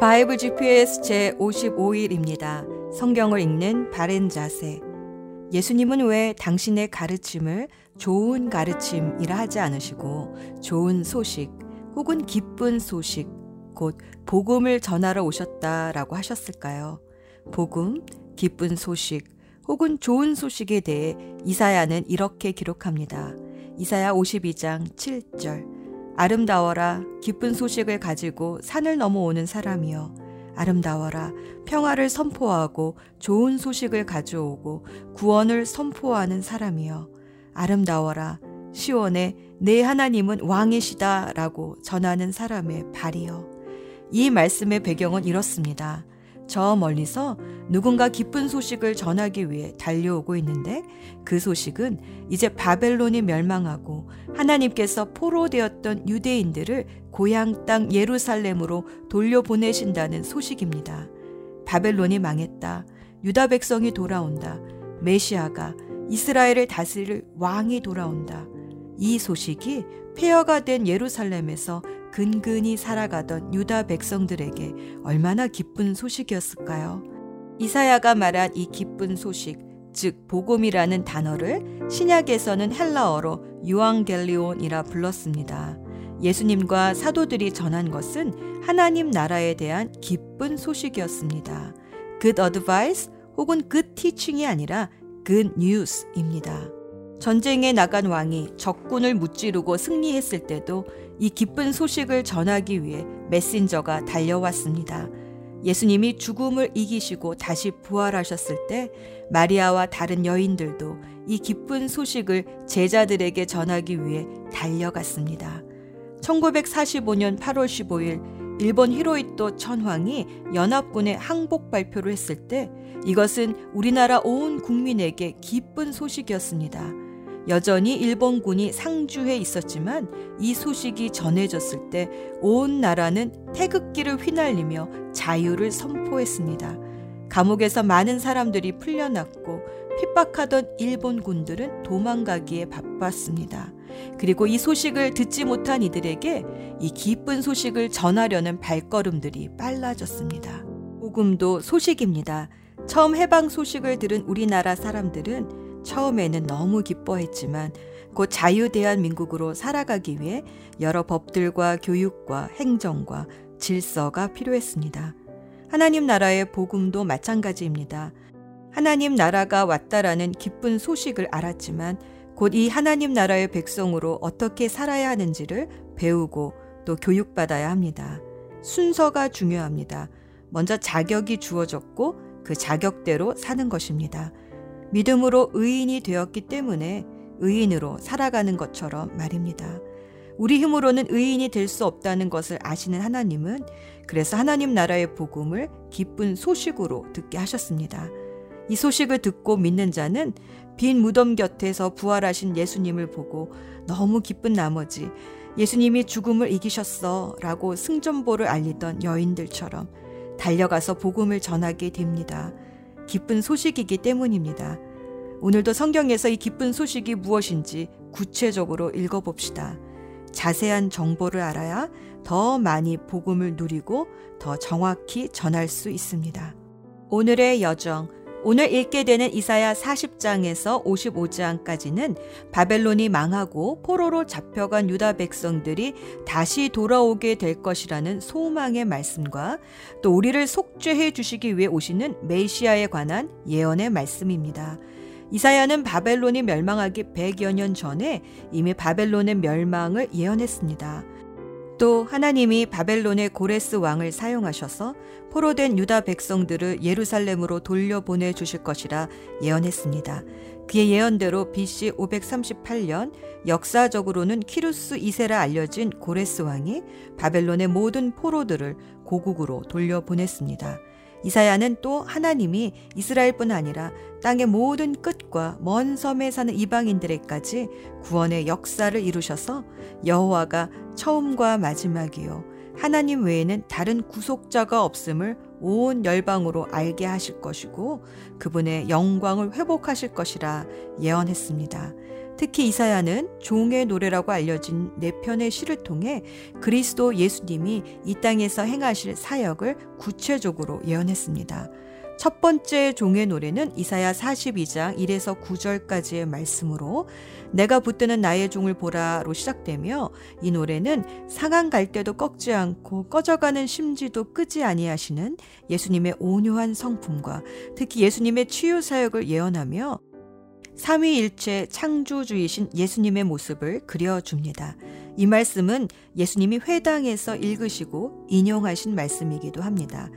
바이블 GPS 제 55일입니다. 성경을 읽는 바른 자세. 예수님은 왜 당신의 가르침을 좋은 가르침이라 하지 않으시고 좋은 소식 혹은 기쁜 소식 곧 복음을 전하러 오셨다라고 하셨을까요? 복음, 기쁜 소식 혹은 좋은 소식에 대해 이사야는 이렇게 기록합니다. 이사야 52장 7절. 아름다워라 기쁜 소식을 가지고 산을 넘어오는 사람이여. 아름다워라 평화를 선포하고 좋은 소식을 가져오고 구원을 선포하는 사람이여. 아름다워라 시원에 내 하나님은 왕이시다라고 전하는 사람의 발이여. 이 말씀의 배경은 이렇습니다. 저 멀리서 누군가 기쁜 소식을 전하기 위해 달려오고 있는데 그 소식은 이제 바벨론이 멸망하고 하나님께서 포로되었던 유대인들을 고향 땅 예루살렘으로 돌려보내신다는 소식입니다. 바벨론이 망했다. 유다 백성이 돌아온다. 메시아가 이스라엘을 다스릴 왕이 돌아온다. 이 소식이 폐허가 된 예루살렘에서 근근히 살아가던 유다 백성들에게 얼마나 기쁜 소식이었을까요? 이사야가 말한 이 기쁜 소식, 즉 복음이라는 단어를 신약에서는 헬라어로 유앙겔리온이라 불렀습니다. 예수님과 사도들이 전한 것은 하나님 나라에 대한 기쁜 소식이었습니다. good advice 혹은 good teaching이 아니라 good news입니다. 전쟁에 나간 왕이 적군을 무찌르고 승리했을 때도 이 기쁜 소식을 전하기 위해 메신저가 달려왔습니다. 예수님이 죽음을 이기시고 다시 부활하셨을 때 마리아와 다른 여인들도 이 기쁜 소식을 제자들에게 전하기 위해 달려갔습니다. 1945년 8월 15일 일본 히로이토 천황이 연합군의 항복 발표를 했을 때 이것은 우리나라 온 국민에게 기쁜 소식이었습니다. 여전히 일본군이 상주해 있었지만 이 소식이 전해졌을 때 온 나라는 태극기를 휘날리며 자유를 선포했습니다. 감옥에서 많은 사람들이 풀려났고 핍박하던 일본군들은 도망가기에 바빴습니다. 그리고 이 소식을 듣지 못한 이들에게 이 기쁜 소식을 전하려는 발걸음들이 빨라졌습니다. 복음도 소식입니다. 처음 해방 소식을 들은 우리나라 사람들은 처음에는 너무 기뻐했지만 곧 자유대한민국으로 살아가기 위해 여러 법들과 교육과 행정과 질서가 필요했습니다. 하나님 나라의 복음도 마찬가지입니다. 하나님 나라가 왔다라는 기쁜 소식을 알았지만 곧 이 하나님 나라의 백성으로 어떻게 살아야 하는지를 배우고 또 교육받아야 합니다. 순서가 중요합니다. 먼저 자격이 주어졌고 그 자격대로 사는 것입니다. 믿음으로 의인이 되었기 때문에 의인으로 살아가는 것처럼 말입니다. 우리 힘으로는 의인이 될 수 없다는 것을 아시는 하나님은 그래서 하나님 나라의 복음을 기쁜 소식으로 듣게 하셨습니다. 이 소식을 듣고 믿는 자는 빈 무덤 곁에서 부활하신 예수님을 보고 너무 기쁜 나머지 예수님이 죽음을 이기셨어 라고 승전보를 알리던 여인들처럼 달려가서 복음을 전하게 됩니다. 기쁜 소식이기 때문입니다. 오늘도 성경에서 이 기쁜 소식이 무엇인지 구체적으로 읽어봅시다. 자세한 정보를 알아야 더 많이 복음을 누리고 더 정확히 전할 수 있습니다. 오늘의 여정, 오늘 읽게 되는 이사야 40장에서 55장까지는 바벨론이 망하고 포로로 잡혀간 유다 백성들이 다시 돌아오게 될 것이라는 소망의 말씀과 또 우리를 속죄해 주시기 위해 오시는 메시아에 관한 예언의 말씀입니다. 이사야는 바벨론이 멸망하기 100여 년 전에 이미 바벨론의 멸망을 예언했습니다. 또 하나님이 바벨론의 고레스 왕을 사용하셔서 포로된 유다 백성들을 예루살렘으로 돌려보내 주실 것이라 예언했습니다. 그의 예언대로 BC 538년 역사적으로는 키루스 2세라 알려진 고레스 왕이 바벨론의 모든 포로들을 고국으로 돌려보냈습니다. 이사야는 또 하나님이 이스라엘뿐 아니라 땅의 모든 끝과 먼 섬에 사는 이방인들에까지 구원의 역사를 이루셔서 여호와가 처음과 마지막이요 하나님 외에는 다른 구속자가 없음을 온 열방으로 알게 하실 것이고 그분의 영광을 회복하실 것이라 예언했습니다. 특히 이사야는 종의 노래라고 알려진 네 편의 시를 통해 그리스도 예수님이 이 땅에서 행하실 사역을 구체적으로 예언했습니다. 첫 번째 종의 노래는 이사야 42장 1에서 9절까지의 말씀으로 내가 붙드는 나의 종을 보라로 시작되며 이 노래는 상한 갈 때도 꺾지 않고 꺼져가는 심지도 끄지 아니하시는 예수님의 온유한 성품과 특히 예수님의 치유 사역을 예언하며 삼위일체 창조주이신 예수님의 모습을 그려줍니다. 이 말씀은 예수님이 회당에서 읽으시고 인용하신 말씀이기도 합니다.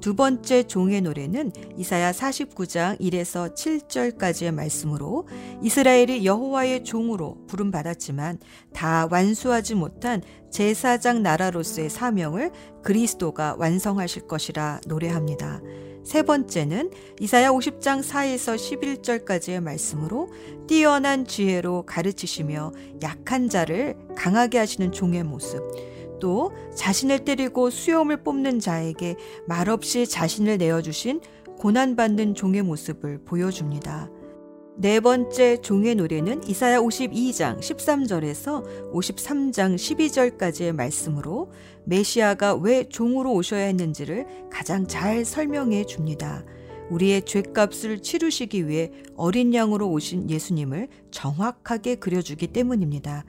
두 번째 종의 노래는 이사야 49장 1에서 7절까지의 말씀으로 이스라엘이 여호와의 종으로 부름 받았지만 다 완수하지 못한 제사장 나라로서의 사명을 그리스도가 완성하실 것이라 노래합니다. 세 번째는 이사야 50장 4에서 11절까지의 말씀으로 뛰어난 지혜로 가르치시며 약한 자를 강하게 하시는 종의 모습, 또 자신을 때리고 수염을 뽑는 자에게 말없이 자신을 내어주신 고난받는 종의 모습을 보여줍니다. 네 번째 종의 노래는 이사야 52장 13절에서 53장 12절까지의 말씀으로 메시아가 왜 종으로 오셔야 했는지를 가장 잘 설명해 줍니다. 우리의 죄값을 치르시기 위해 어린 양으로 오신 예수님을 정확하게 그려주기 때문입니다.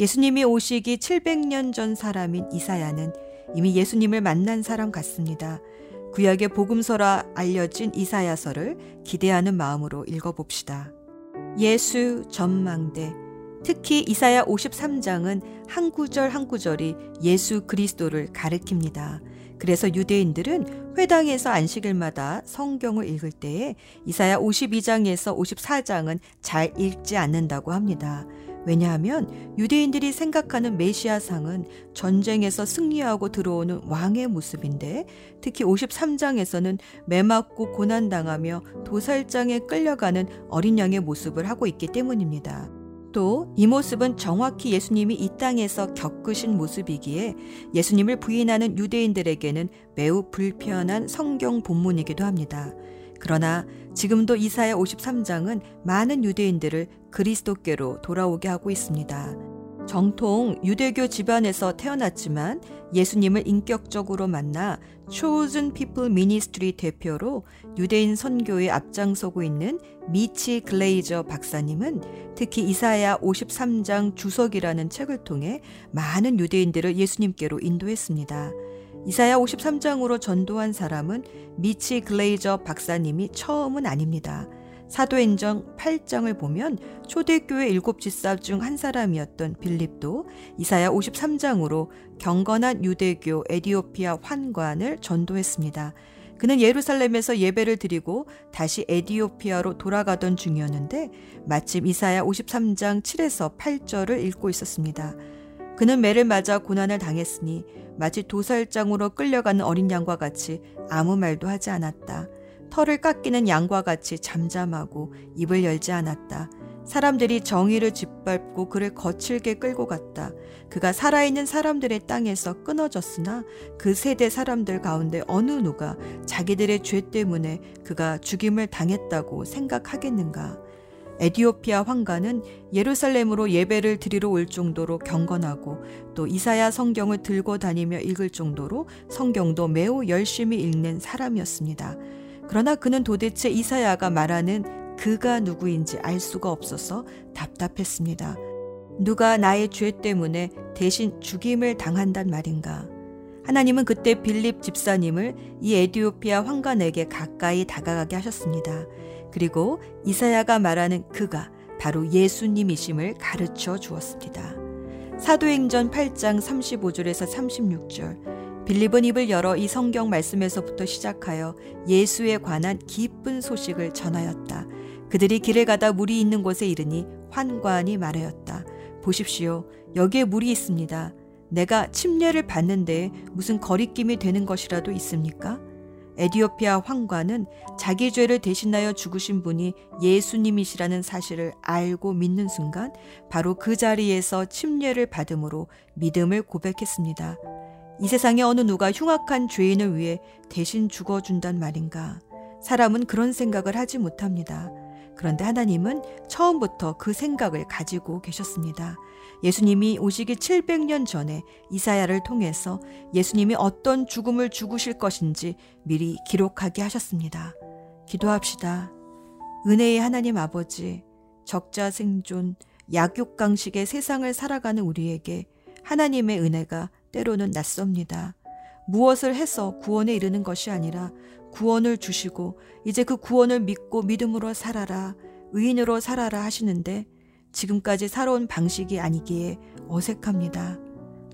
예수님이 오시기 700년 전 사람인 이사야는 이미 예수님을 만난 사람 같습니다. 구약의 복음서라 알려진 이사야서를 기대하는 마음으로 읽어봅시다. 예수 전망대 특히 이사야 53장은 한 구절 한 구절이 예수 그리스도를 가리킵니다. 그래서 유대인들은 회당에서 안식일마다 성경을 읽을 때에 이사야 52장에서 54장은 잘 읽지 않는다고 합니다. 왜냐하면 유대인들이 생각하는 메시아상은 전쟁에서 승리하고 들어오는 왕의 모습인데 특히 53장에서는 매맞고 고난당하며 도살장에 끌려가는 어린 양의 모습을 하고 있기 때문입니다. 또 이 모습은 정확히 예수님이 이 땅에서 겪으신 모습이기에 예수님을 부인하는 유대인들에게는 매우 불편한 성경 본문이기도 합니다. 그러나 지금도 이사야 53장은 많은 유대인들을 그리스도께로 돌아오게 하고 있습니다. 정통 유대교 집안에서 태어났지만 예수님을 인격적으로 만나 Chosen People Ministry 대표로 유대인 선교에 앞장서고 있는 미치 글레이저 박사님은 특히 이사야 53장 주석이라는 책을 통해 많은 유대인들을 예수님께로 인도했습니다. 이사야 53장으로 전도한 사람은 미치 글레이저 박사님이 처음은 아닙니다. 사도행전 8장을 보면 초대교회 일곱 집사 중 한 사람이었던 빌립도 이사야 53장으로 경건한 유대교 에디오피아 환관을 전도했습니다. 그는 예루살렘에서 예배를 드리고 다시 에디오피아로 돌아가던 중이었는데 마침 이사야 53장 7에서 8절을 읽고 있었습니다. 그는 매를 맞아 고난을 당했으니 마치 도살장으로 끌려가는 어린 양과 같이 아무 말도 하지 않았다. 털을 깎이는 양과 같이 잠잠하고 입을 열지 않았다. 사람들이 정의를 짓밟고 그를 거칠게 끌고 갔다. 그가 살아있는 사람들의 땅에서 끊어졌으나 그 세대 사람들 가운데 어느 누가 자기들의 죄 때문에 그가 죽임을 당했다고 생각하겠는가. 에디오피아 황가는 예루살렘으로 예배를 드리러 올 정도로 경건하고 또 이사야 성경을 들고 다니며 읽을 정도로 성경도 매우 열심히 읽는 사람이었습니다. 그러나 그는 도대체 이사야가 말하는 그가 누구인지 알 수가 없어서 답답했습니다. 누가 나의 죄 때문에 대신 죽임을 당한단 말인가? 하나님은 그때 빌립 집사님을 이 에디오피아 황관에게 가까이 다가가게 하셨습니다. 그리고 이사야가 말하는 그가 바로 예수님이심을 가르쳐 주었습니다. 사도행전 8장 35절에서 36절 빌립은 입을 열어 이 성경 말씀에서부터 시작하여 예수에 관한 기쁜 소식을 전하였다. 그들이 길을 가다 물이 있는 곳에 이르니 환관이 말하였다. 보십시오. 여기에 물이 있습니다. 내가 침례를 받는데 무슨 거리낌이 되는 것이라도 있습니까? 에디오피아 황관은 자기 죄를 대신하여 죽으신 분이 예수님이시라는 사실을 알고 믿는 순간 바로 그 자리에서 침례를 받음으로 믿음을 고백했습니다. 이 세상에 어느 누가 흉악한 죄인을 위해 대신 죽어준단 말인가. 사람은 그런 생각을 하지 못합니다. 그런데 하나님은 처음부터 그 생각을 가지고 계셨습니다. 예수님이 오시기 700년 전에 이사야를 통해서 예수님이 어떤 죽음을 죽으실 것인지 미리 기록하게 하셨습니다. 기도합시다. 은혜의 하나님 아버지, 적자 생존, 약육강식의 세상을 살아가는 우리에게 하나님의 은혜가 때로는 낯섭니다. 무엇을 해서 구원에 이르는 것이 아니라 구원을 주시고 이제 그 구원을 믿고 믿음으로 살아라, 의인으로 살아라 하시는데 지금까지 살아온 방식이 아니기에 어색합니다.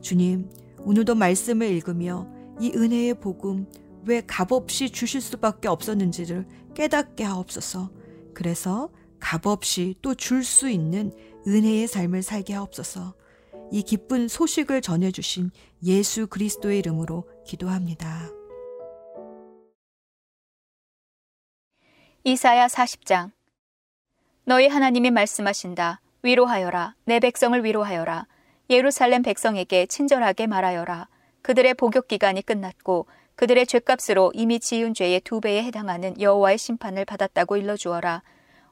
주님, 오늘도 말씀을 읽으며 이 은혜의 복음 왜 값없이 주실 수밖에 없었는지를 깨닫게 하옵소서. 그래서 값없이 또 줄 수 있는 은혜의 삶을 살게 하옵소서. 이 기쁜 소식을 전해주신 예수 그리스도의 이름으로 기도합니다. 이사야 40장 너희 하나님이 말씀하신다. 위로하여라. 내 백성을 위로하여라. 예루살렘 백성에게 친절하게 말하여라. 그들의 복역 기간이 끝났고 그들의 죄값으로 이미 지은 죄의 두 배에 해당하는 여호와의 심판을 받았다고 일러 주어라.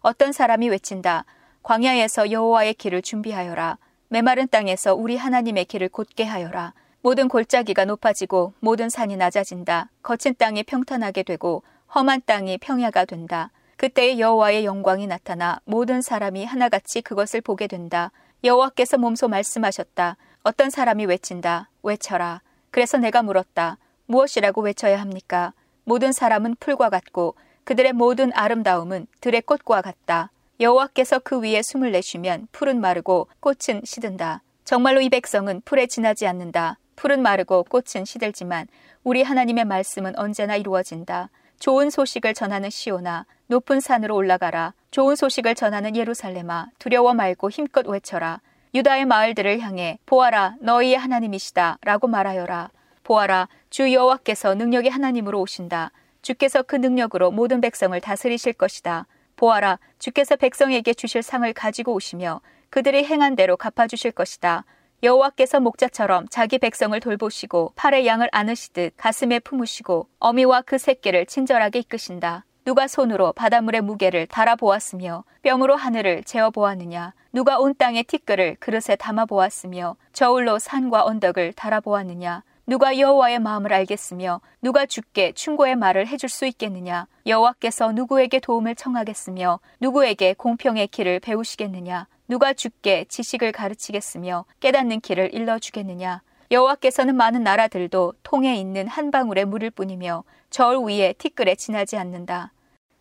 어떤 사람이 외친다. 광야에서 여호와의 길을 준비하여라. 메마른 땅에서 우리 하나님의 길을 곧게 하여라. 모든 골짜기가 높아지고 모든 산이 낮아진다. 거친 땅이 평탄하게 되고 험한 땅이 평야가 된다. 그때의 여호와의 영광이 나타나 모든 사람이 하나같이 그것을 보게 된다. 여호와께서 몸소 말씀하셨다. 어떤 사람이 외친다. 외쳐라. 그래서 내가 물었다. 무엇이라고 외쳐야 합니까? 모든 사람은 풀과 같고 그들의 모든 아름다움은 들의 꽃과 같다. 여호와께서 그 위에 숨을 내쉬면 풀은 마르고 꽃은 시든다. 정말로 이 백성은 풀에 지나지 않는다. 풀은 마르고 꽃은 시들지만 우리 하나님의 말씀은 언제나 이루어진다. 좋은 소식을 전하는 시오나 높은 산으로 올라가라. 좋은 소식을 전하는 예루살렘아 두려워 말고 힘껏 외쳐라. 유다의 마을들을 향해 보아라 너희의 하나님이시다 라고 말하여라. 보아라 주 여호와께서 능력의 하나님으로 오신다. 주께서 그 능력으로 모든 백성을 다스리실 것이다. 보아라 주께서 백성에게 주실 상을 가지고 오시며 그들이 행한 대로 갚아 주실 것이다. 여호와께서 목자처럼 자기 백성을 돌보시고 팔에 양을 안으시듯 가슴에 품으시고 어미와 그 새끼를 친절하게 이끄신다. 누가 손으로 바닷물의 무게를 달아보았으며 뺨으로 하늘을 재어보았느냐? 누가 온 땅의 티끌을 그릇에 담아보았으며 저울로 산과 언덕을 달아보았느냐? 누가 여호와의 마음을 알겠으며 누가 주께 충고의 말을 해줄 수 있겠느냐? 여호와께서 누구에게 도움을 청하겠으며 누구에게 공평의 길을 배우시겠느냐 누가 주께 지식을 가르치겠으며 깨닫는 길을 일러주겠느냐 여호와께서는 많은 나라들도 통에 있는 한 방울의 물일 뿐이며 저울 위에 티끌에 지나지 않는다.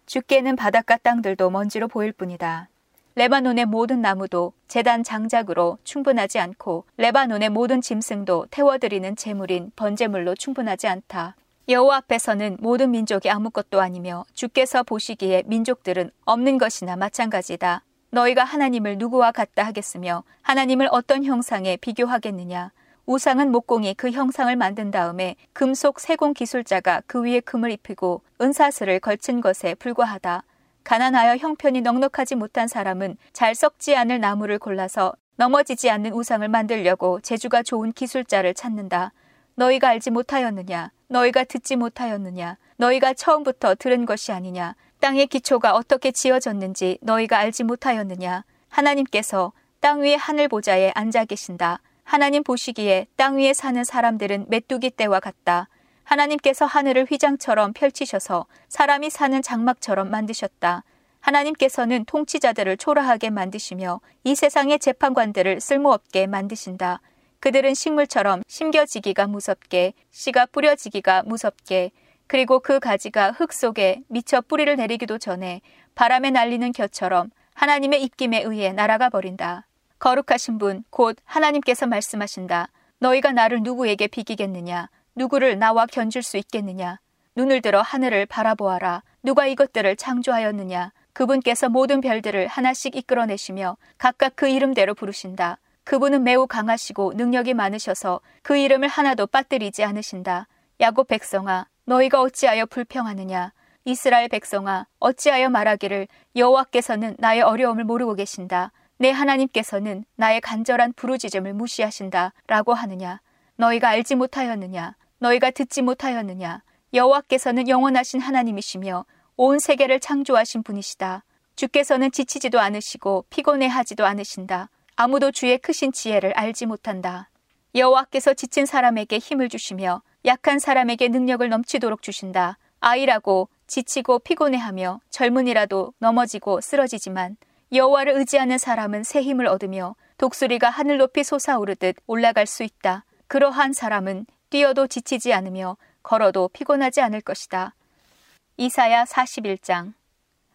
주께는 바닷가 땅들도 먼지로 보일 뿐이다. 레바논의 모든 나무도 재단 장작으로 충분하지 않고 레바논의 모든 짐승도 태워드리는 재물인 번제물로 충분하지 않다. 여호와 앞에서는 모든 민족이 아무것도 아니며 주께서 보시기에 민족들은 없는 것이나 마찬가지다. 너희가 하나님을 누구와 같다 하겠으며 하나님을 어떤 형상에 비교하겠느냐. 우상은 목공이 그 형상을 만든 다음에 금속 세공 기술자가 그 위에 금을 입히고 은사슬을 걸친 것에 불과하다. 가난하여 형편이 넉넉하지 못한 사람은 잘 썩지 않을 나무를 골라서 넘어지지 않는 우상을 만들려고 재주가 좋은 기술자를 찾는다. 너희가 알지 못하였느냐? 너희가 듣지 못하였느냐? 너희가 처음부터 들은 것이 아니냐? 땅의 기초가 어떻게 지어졌는지 너희가 알지 못하였느냐? 하나님께서 땅 위에 하늘 보좌에 앉아 계신다. 하나님 보시기에 땅 위에 사는 사람들은 메뚜기 떼와 같다. 하나님께서 하늘을 휘장처럼 펼치셔서 사람이 사는 장막처럼 만드셨다. 하나님께서는 통치자들을 초라하게 만드시며 이 세상의 재판관들을 쓸모없게 만드신다. 그들은 식물처럼 심겨지기가 무섭게, 씨가 뿌려지기가 무섭게, 그리고 그 가지가 흙 속에 미쳐 뿌리를 내리기도 전에 바람에 날리는 겨처럼 하나님의 입김에 의해 날아가 버린다. 거룩하신 분, 곧 하나님께서 말씀하신다. 너희가 나를 누구에게 비기겠느냐? 누구를 나와 견줄 수 있겠느냐? 눈을 들어 하늘을 바라보아라. 누가 이것들을 창조하였느냐? 그분께서 모든 별들을 하나씩 이끌어내시며 각각 그 이름대로 부르신다. 그분은 매우 강하시고 능력이 많으셔서 그 이름을 하나도 빠뜨리지 않으신다. 야곱 백성아, 너희가 어찌하여 불평하느냐? 이스라엘 백성아, 어찌하여 말하기를 여호와께서는 나의 어려움을 모르고 계신다. 내 하나님께서는 나의 간절한 부르짖음을 무시하신다. 라고 하느냐? 너희가 알지 못하였느냐? 너희가 듣지 못하였느냐? 여호와께서는 영원하신 하나님이시며 온 세계를 창조하신 분이시다. 주께서는 지치지도 않으시고 피곤해하지도 않으신다. 아무도 주의 크신 지혜를 알지 못한다. 여호와께서 지친 사람에게 힘을 주시며 약한 사람에게 능력을 넘치도록 주신다. 아이라고 지치고 피곤해하며 젊은이라도 넘어지고 쓰러지지만 여호와를 의지하는 사람은 새 힘을 얻으며 독수리가 하늘 높이 솟아오르듯 올라갈 수 있다. 그러한 사람은 뛰어도 지치지 않으며 걸어도 피곤하지 않을 것이다. 이사야 41장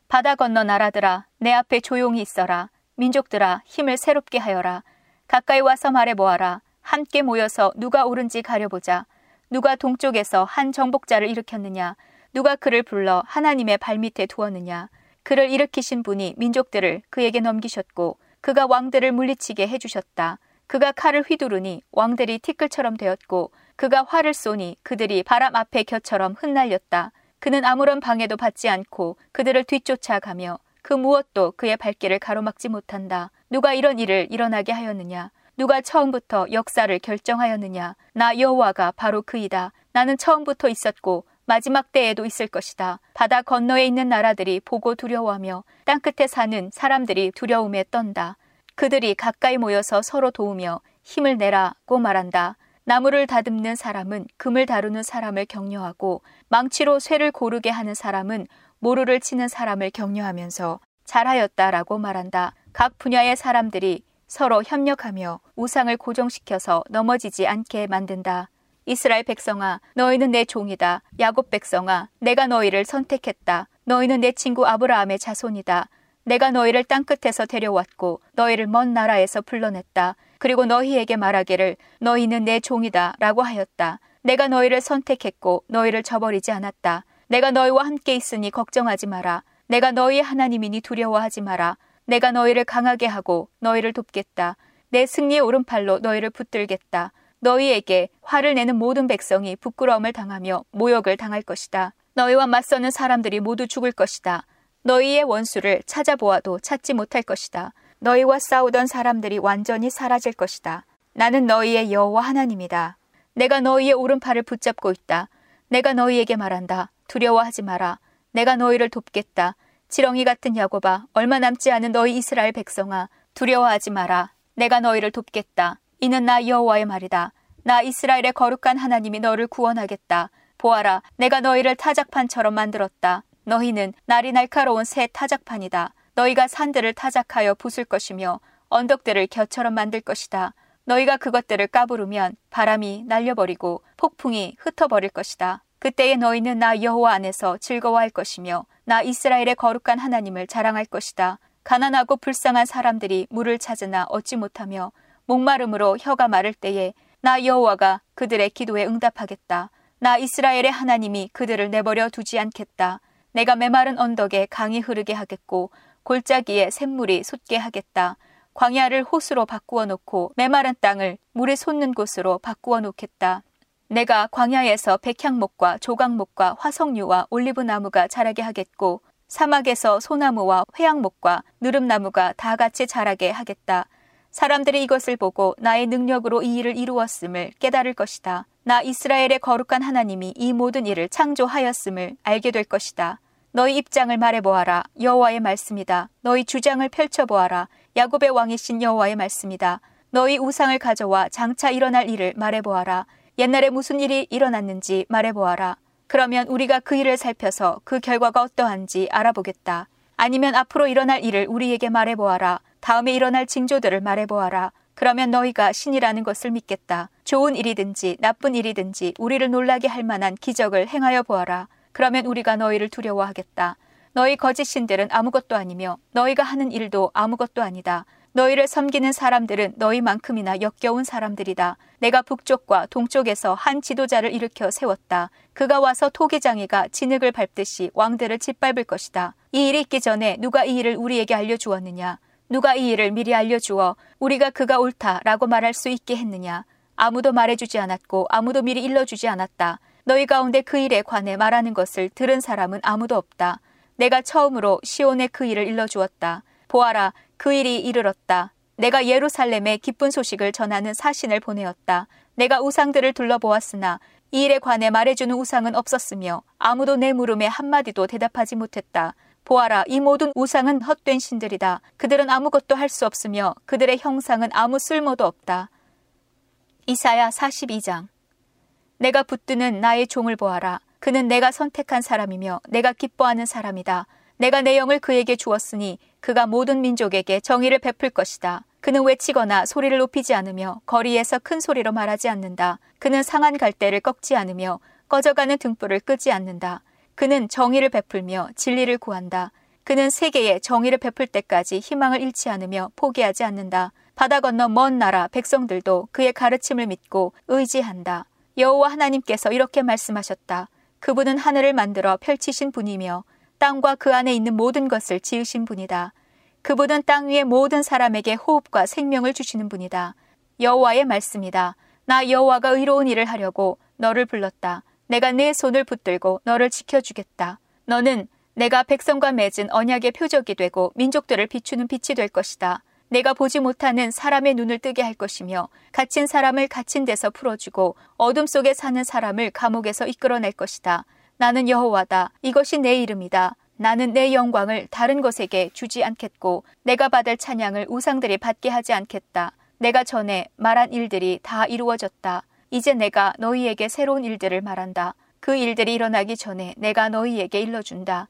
바다 건너 나라들아 내 앞에 조용히 있어라 민족들아 힘을 새롭게 하여라 가까이 와서 말해 보아라 함께 모여서 누가 옳은지 가려보자 누가 동쪽에서 한 정복자를 일으켰느냐 누가 그를 불러 하나님의 발밑에 두었느냐 그를 일으키신 분이 민족들을 그에게 넘기셨고 그가 왕들을 물리치게 해주셨다. 그가 칼을 휘두르니 왕들이 티끌처럼 되었고 그가 활을 쏘니 그들이 바람 앞에 겨처럼 흩날렸다. 그는 아무런 방해도 받지 않고 그들을 뒤쫓아가며 그 무엇도 그의 발길을 가로막지 못한다. 누가 이런 일을 일어나게 하였느냐? 누가 처음부터 역사를 결정하였느냐? 나 여호와가 바로 그이다. 나는 처음부터 있었고 마지막 때에도 있을 것이다. 바다 건너에 있는 나라들이 보고 두려워하며 땅끝에 사는 사람들이 두려움에 떤다. 그들이 가까이 모여서 서로 도우며 힘을 내라고 말한다. 나무를 다듬는 사람은 금을 다루는 사람을 격려하고 망치로 쇠를 고르게 하는 사람은 모루를 치는 사람을 격려하면서 잘하였다라고 말한다. 각 분야의 사람들이 서로 협력하며 우상을 고정시켜서 넘어지지 않게 만든다. 이스라엘 백성아, 너희는 내 종이다. 야곱 백성아, 내가 너희를 선택했다. 너희는 내 친구 아브라함의 자손이다. 내가 너희를 땅 끝에서 데려왔고 너희를 먼 나라에서 불러냈다. 그리고 너희에게 말하기를 너희는 내 종이다 라고 하였다. 내가 너희를 선택했고 너희를 저버리지 않았다. 내가 너희와 함께 있으니 걱정하지 마라. 내가 너희의 하나님이니 두려워하지 마라. 내가 너희를 강하게 하고 너희를 돕겠다. 내 승리의 오른팔로 너희를 붙들겠다. 너희에게 화를 내는 모든 백성이 부끄러움을 당하며 모욕을 당할 것이다. 너희와 맞서는 사람들이 모두 죽을 것이다. 너희의 원수를 찾아보아도 찾지 못할 것이다. 너희와 싸우던 사람들이 완전히 사라질 것이다. 나는 너희의 여호와 하나님이다. 내가 너희의 오른팔을 붙잡고 있다. 내가 너희에게 말한다. 두려워하지 마라. 내가 너희를 돕겠다. 지렁이 같은 야곱아, 얼마 남지 않은 너희 이스라엘 백성아, 두려워하지 마라. 내가 너희를 돕겠다. 이는 나 여호와의 말이다. 나 이스라엘의 거룩한 하나님이 너를 구원하겠다. 보아라, 내가 너희를 타작판처럼 만들었다. 너희는 날이 날카로운 새 타작판이다. 너희가 산들을 타작하여 부술 것이며 언덕들을 겨처럼 만들 것이다. 너희가 그것들을 까부르면 바람이 날려버리고 폭풍이 흩어버릴 것이다. 그때에 너희는 나 여호와 안에서 즐거워할 것이며 나 이스라엘의 거룩한 하나님을 자랑할 것이다. 가난하고 불쌍한 사람들이 물을 찾으나 얻지 못하며 목마름으로 혀가 마를 때에 나 여호와가 그들의 기도에 응답하겠다. 나 이스라엘의 하나님이 그들을 내버려 두지 않겠다. 내가 메마른 언덕에 강이 흐르게 하겠고 골짜기에 샘물이 솟게 하겠다. 광야를 호수로 바꾸어 놓고 메마른 땅을 물이 솟는 곳으로 바꾸어 놓겠다. 내가 광야에서 백향목과 조각목과 화석류와 올리브 나무가 자라게 하겠고 사막에서 소나무와 회양목과 느릅나무가 다 같이 자라게 하겠다. 사람들이 이것을 보고 나의 능력으로 이 일을 이루었음을 깨달을 것이다. 나 이스라엘의 거룩한 하나님이 이 모든 일을 창조하였음을 알게 될 것이다. 너희 입장을 말해 보아라. 여호와의 말씀이다. 너희 주장을 펼쳐 보아라. 야곱의 왕이신 여호와의 말씀이다. 너희 우상을 가져와 장차 일어날 일을 말해 보아라. 옛날에 무슨 일이 일어났는지 말해보아라. 그러면 우리가 그 일을 살펴서 그 결과가 어떠한지 알아보겠다. 아니면 앞으로 일어날 일을 우리에게 말해보아라. 다음에 일어날 징조들을 말해보아라. 그러면 너희가 신이라는 것을 믿겠다. 좋은 일이든지 나쁜 일이든지 우리를 놀라게 할 만한 기적을 행하여 보아라. 그러면 우리가 너희를 두려워하겠다. 너희 거짓 신들은 아무것도 아니며 너희가 하는 일도 아무것도 아니다. 너희를 섬기는 사람들은 너희만큼이나 역겨운 사람들이다. 내가 북쪽과 동쪽에서 한 지도자를 일으켜 세웠다. 그가 와서 토기장이가 진흙을 밟듯이 왕들을 짓밟을 것이다. 이 일이 있기 전에 누가 이 일을 우리에게 알려주었느냐? 누가 이 일을 미리 알려주어 우리가 그가 옳다라고 말할 수 있게 했느냐? 아무도 말해주지 않았고 아무도 미리 일러주지 않았다. 너희 가운데 그 일에 관해 말하는 것을 들은 사람은 아무도 없다. 내가 처음으로 시온에 그 일을 일러주었다. 보아라, 그 일이 이르렀다. 내가 예루살렘에 기쁜 소식을 전하는 사신을 보내었다. 내가 우상들을 둘러보았으나 이 일에 관해 말해주는 우상은 없었으며 아무도 내 물음에 한마디도 대답하지 못했다. 보아라, 이 모든 우상은 헛된 신들이다. 그들은 아무것도 할 수 없으며 그들의 형상은 아무 쓸모도 없다. 이사야 42장 내가 붙드는 나의 종을 보아라. 그는 내가 선택한 사람이며 내가 기뻐하는 사람이다. 내가 내 영을 그에게 주었으니 그가 모든 민족에게 정의를 베풀 것이다. 그는 외치거나 소리를 높이지 않으며 거리에서 큰 소리로 말하지 않는다. 그는 상한 갈대를 꺾지 않으며 꺼져가는 등불을 끄지 않는다. 그는 정의를 베풀며 진리를 구한다. 그는 세계에 정의를 베풀 때까지 희망을 잃지 않으며 포기하지 않는다. 바다 건너 먼 나라 백성들도 그의 가르침을 믿고 의지한다. 여호와 하나님께서 이렇게 말씀하셨다. 그분은 하늘을 만들어 펼치신 분이며 땅과 그 안에 있는 모든 것을 지으신 분이다. 그분은 땅 위의 모든 사람에게 호흡과 생명을 주시는 분이다. 여호와의 말씀이다. 나 여호와가 의로운 일을 하려고 너를 불렀다. 내가 내 손을 붙들고 너를 지켜주겠다. 너는 내가 백성과 맺은 언약의 표적이 되고 민족들을 비추는 빛이 될 것이다. 내가 보지 못하는 사람의 눈을 뜨게 할 것이며 갇힌 사람을 갇힌 데서 풀어주고 어둠 속에 사는 사람을 감옥에서 이끌어낼 것이다. 나는 여호와다. 이것이 내 이름이다. 나는 내 영광을 다른 것에게 주지 않겠고 내가 받을 찬양을 우상들이 받게 하지 않겠다. 내가 전에 말한 일들이 다 이루어졌다. 이제 내가 너희에게 새로운 일들을 말한다. 그 일들이 일어나기 전에 내가 너희에게 일러준다.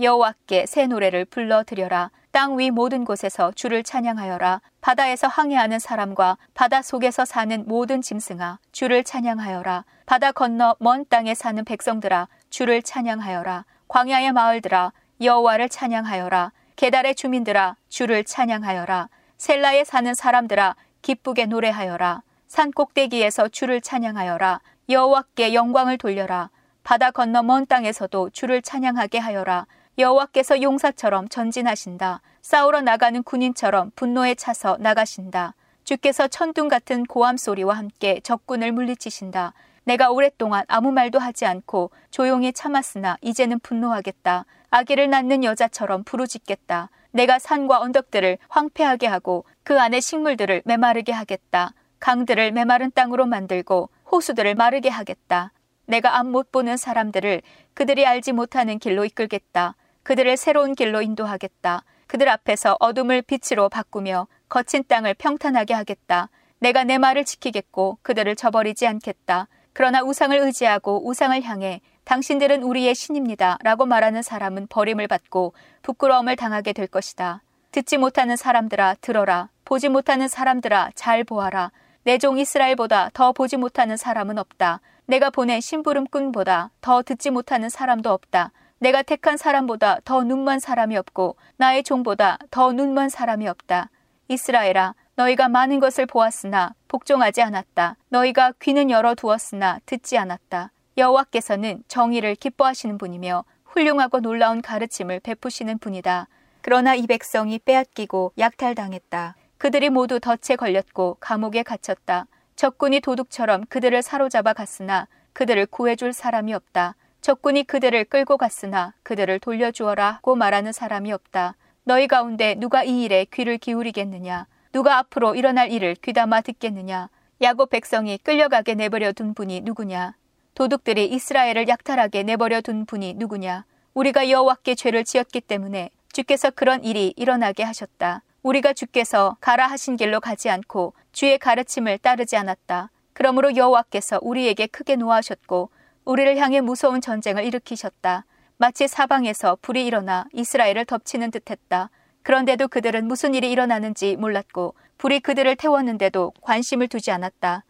여호와께 새 노래를 불러 드려라. 땅 위 모든 곳에서 주를 찬양하여라. 바다에서 항해하는 사람과 바다 속에서 사는 모든 짐승아, 주를 찬양하여라. 바다 건너 먼 땅에 사는 백성들아, 주를 찬양하여라. 광야의 마을들아, 여호와를 찬양하여라. 계달의 주민들아, 주를 찬양하여라. 셀라에 사는 사람들아, 기쁘게 노래하여라. 산 꼭대기에서 주를 찬양하여라. 여호와께 영광을 돌려라. 바다 건너 먼 땅에서도 주를 찬양하게 하여라. 여호와께서 용사처럼 전진하신다. 싸우러 나가는 군인처럼 분노에 차서 나가신다. 주께서 천둥 같은 고함 소리와 함께 적군을 물리치신다. 내가 오랫동안 아무 말도 하지 않고 조용히 참았으나 이제는 분노하겠다. 아기를 낳는 여자처럼 부르짖겠다. 내가 산과 언덕들을 황폐하게 하고 그 안에 식물들을 메마르게 하겠다. 강들을 메마른 땅으로 만들고 호수들을 마르게 하겠다. 내가 앞 못 보는 사람들을 그들이 알지 못하는 길로 이끌겠다. 그들을 새로운 길로 인도하겠다. 그들 앞에서 어둠을 빛으로 바꾸며 거친 땅을 평탄하게 하겠다. 내가 내 말을 지키겠고 그들을 저버리지 않겠다. 그러나 우상을 의지하고 우상을 향해 당신들은 우리의 신입니다. 라고 말하는 사람은 버림을 받고 부끄러움을 당하게 될 것이다. 듣지 못하는 사람들아 들어라. 보지 못하는 사람들아 잘 보아라. 내 종 이스라엘보다 더 보지 못하는 사람은 없다. 내가 보낸 심부름꾼보다 더 듣지 못하는 사람도 없다. 내가 택한 사람보다 더 눈먼 사람이 없고 나의 종보다 더 눈먼 사람이 없다. 이스라엘아, 너희가 많은 것을 보았으나 복종하지 않았다. 너희가 귀는 열어 두었으나 듣지 않았다. 여호와께서는 정의를 기뻐하시는 분이며 훌륭하고 놀라운 가르침을 베푸시는 분이다. 그러나 이 백성이 빼앗기고 약탈당했다. 그들이 모두 덫에 걸렸고 감옥에 갇혔다. 적군이 도둑처럼 그들을 사로잡아 갔으나 그들을 구해줄 사람이 없다. 적군이 그들을 끌고 갔으나 그들을 돌려주어라고 말하는 사람이 없다. 너희 가운데 누가 이 일에 귀를 기울이겠느냐? 누가 앞으로 일어날 일을 귀담아 듣겠느냐? 야곱 백성이 끌려가게 내버려 둔 분이 누구냐? 도둑들이 이스라엘을 약탈하게 내버려 둔 분이 누구냐? 우리가 여호와께 죄를 지었기 때문에 주께서 그런 일이 일어나게 하셨다. 우리가 주께서 가라 하신 길로 가지 않고 주의 가르침을 따르지 않았다. 그러므로 여호와께서 우리에게 크게 노하셨고 우리를 향해 무서운 전쟁을 일으키셨다. 마치 사방에서 불이 일어나 이스라엘을 덮치는 듯했다. 그런데도 그들은 무슨 일이 일어나는지 몰랐고 불이 그들을 태웠는데도 관심을 두지 않았다.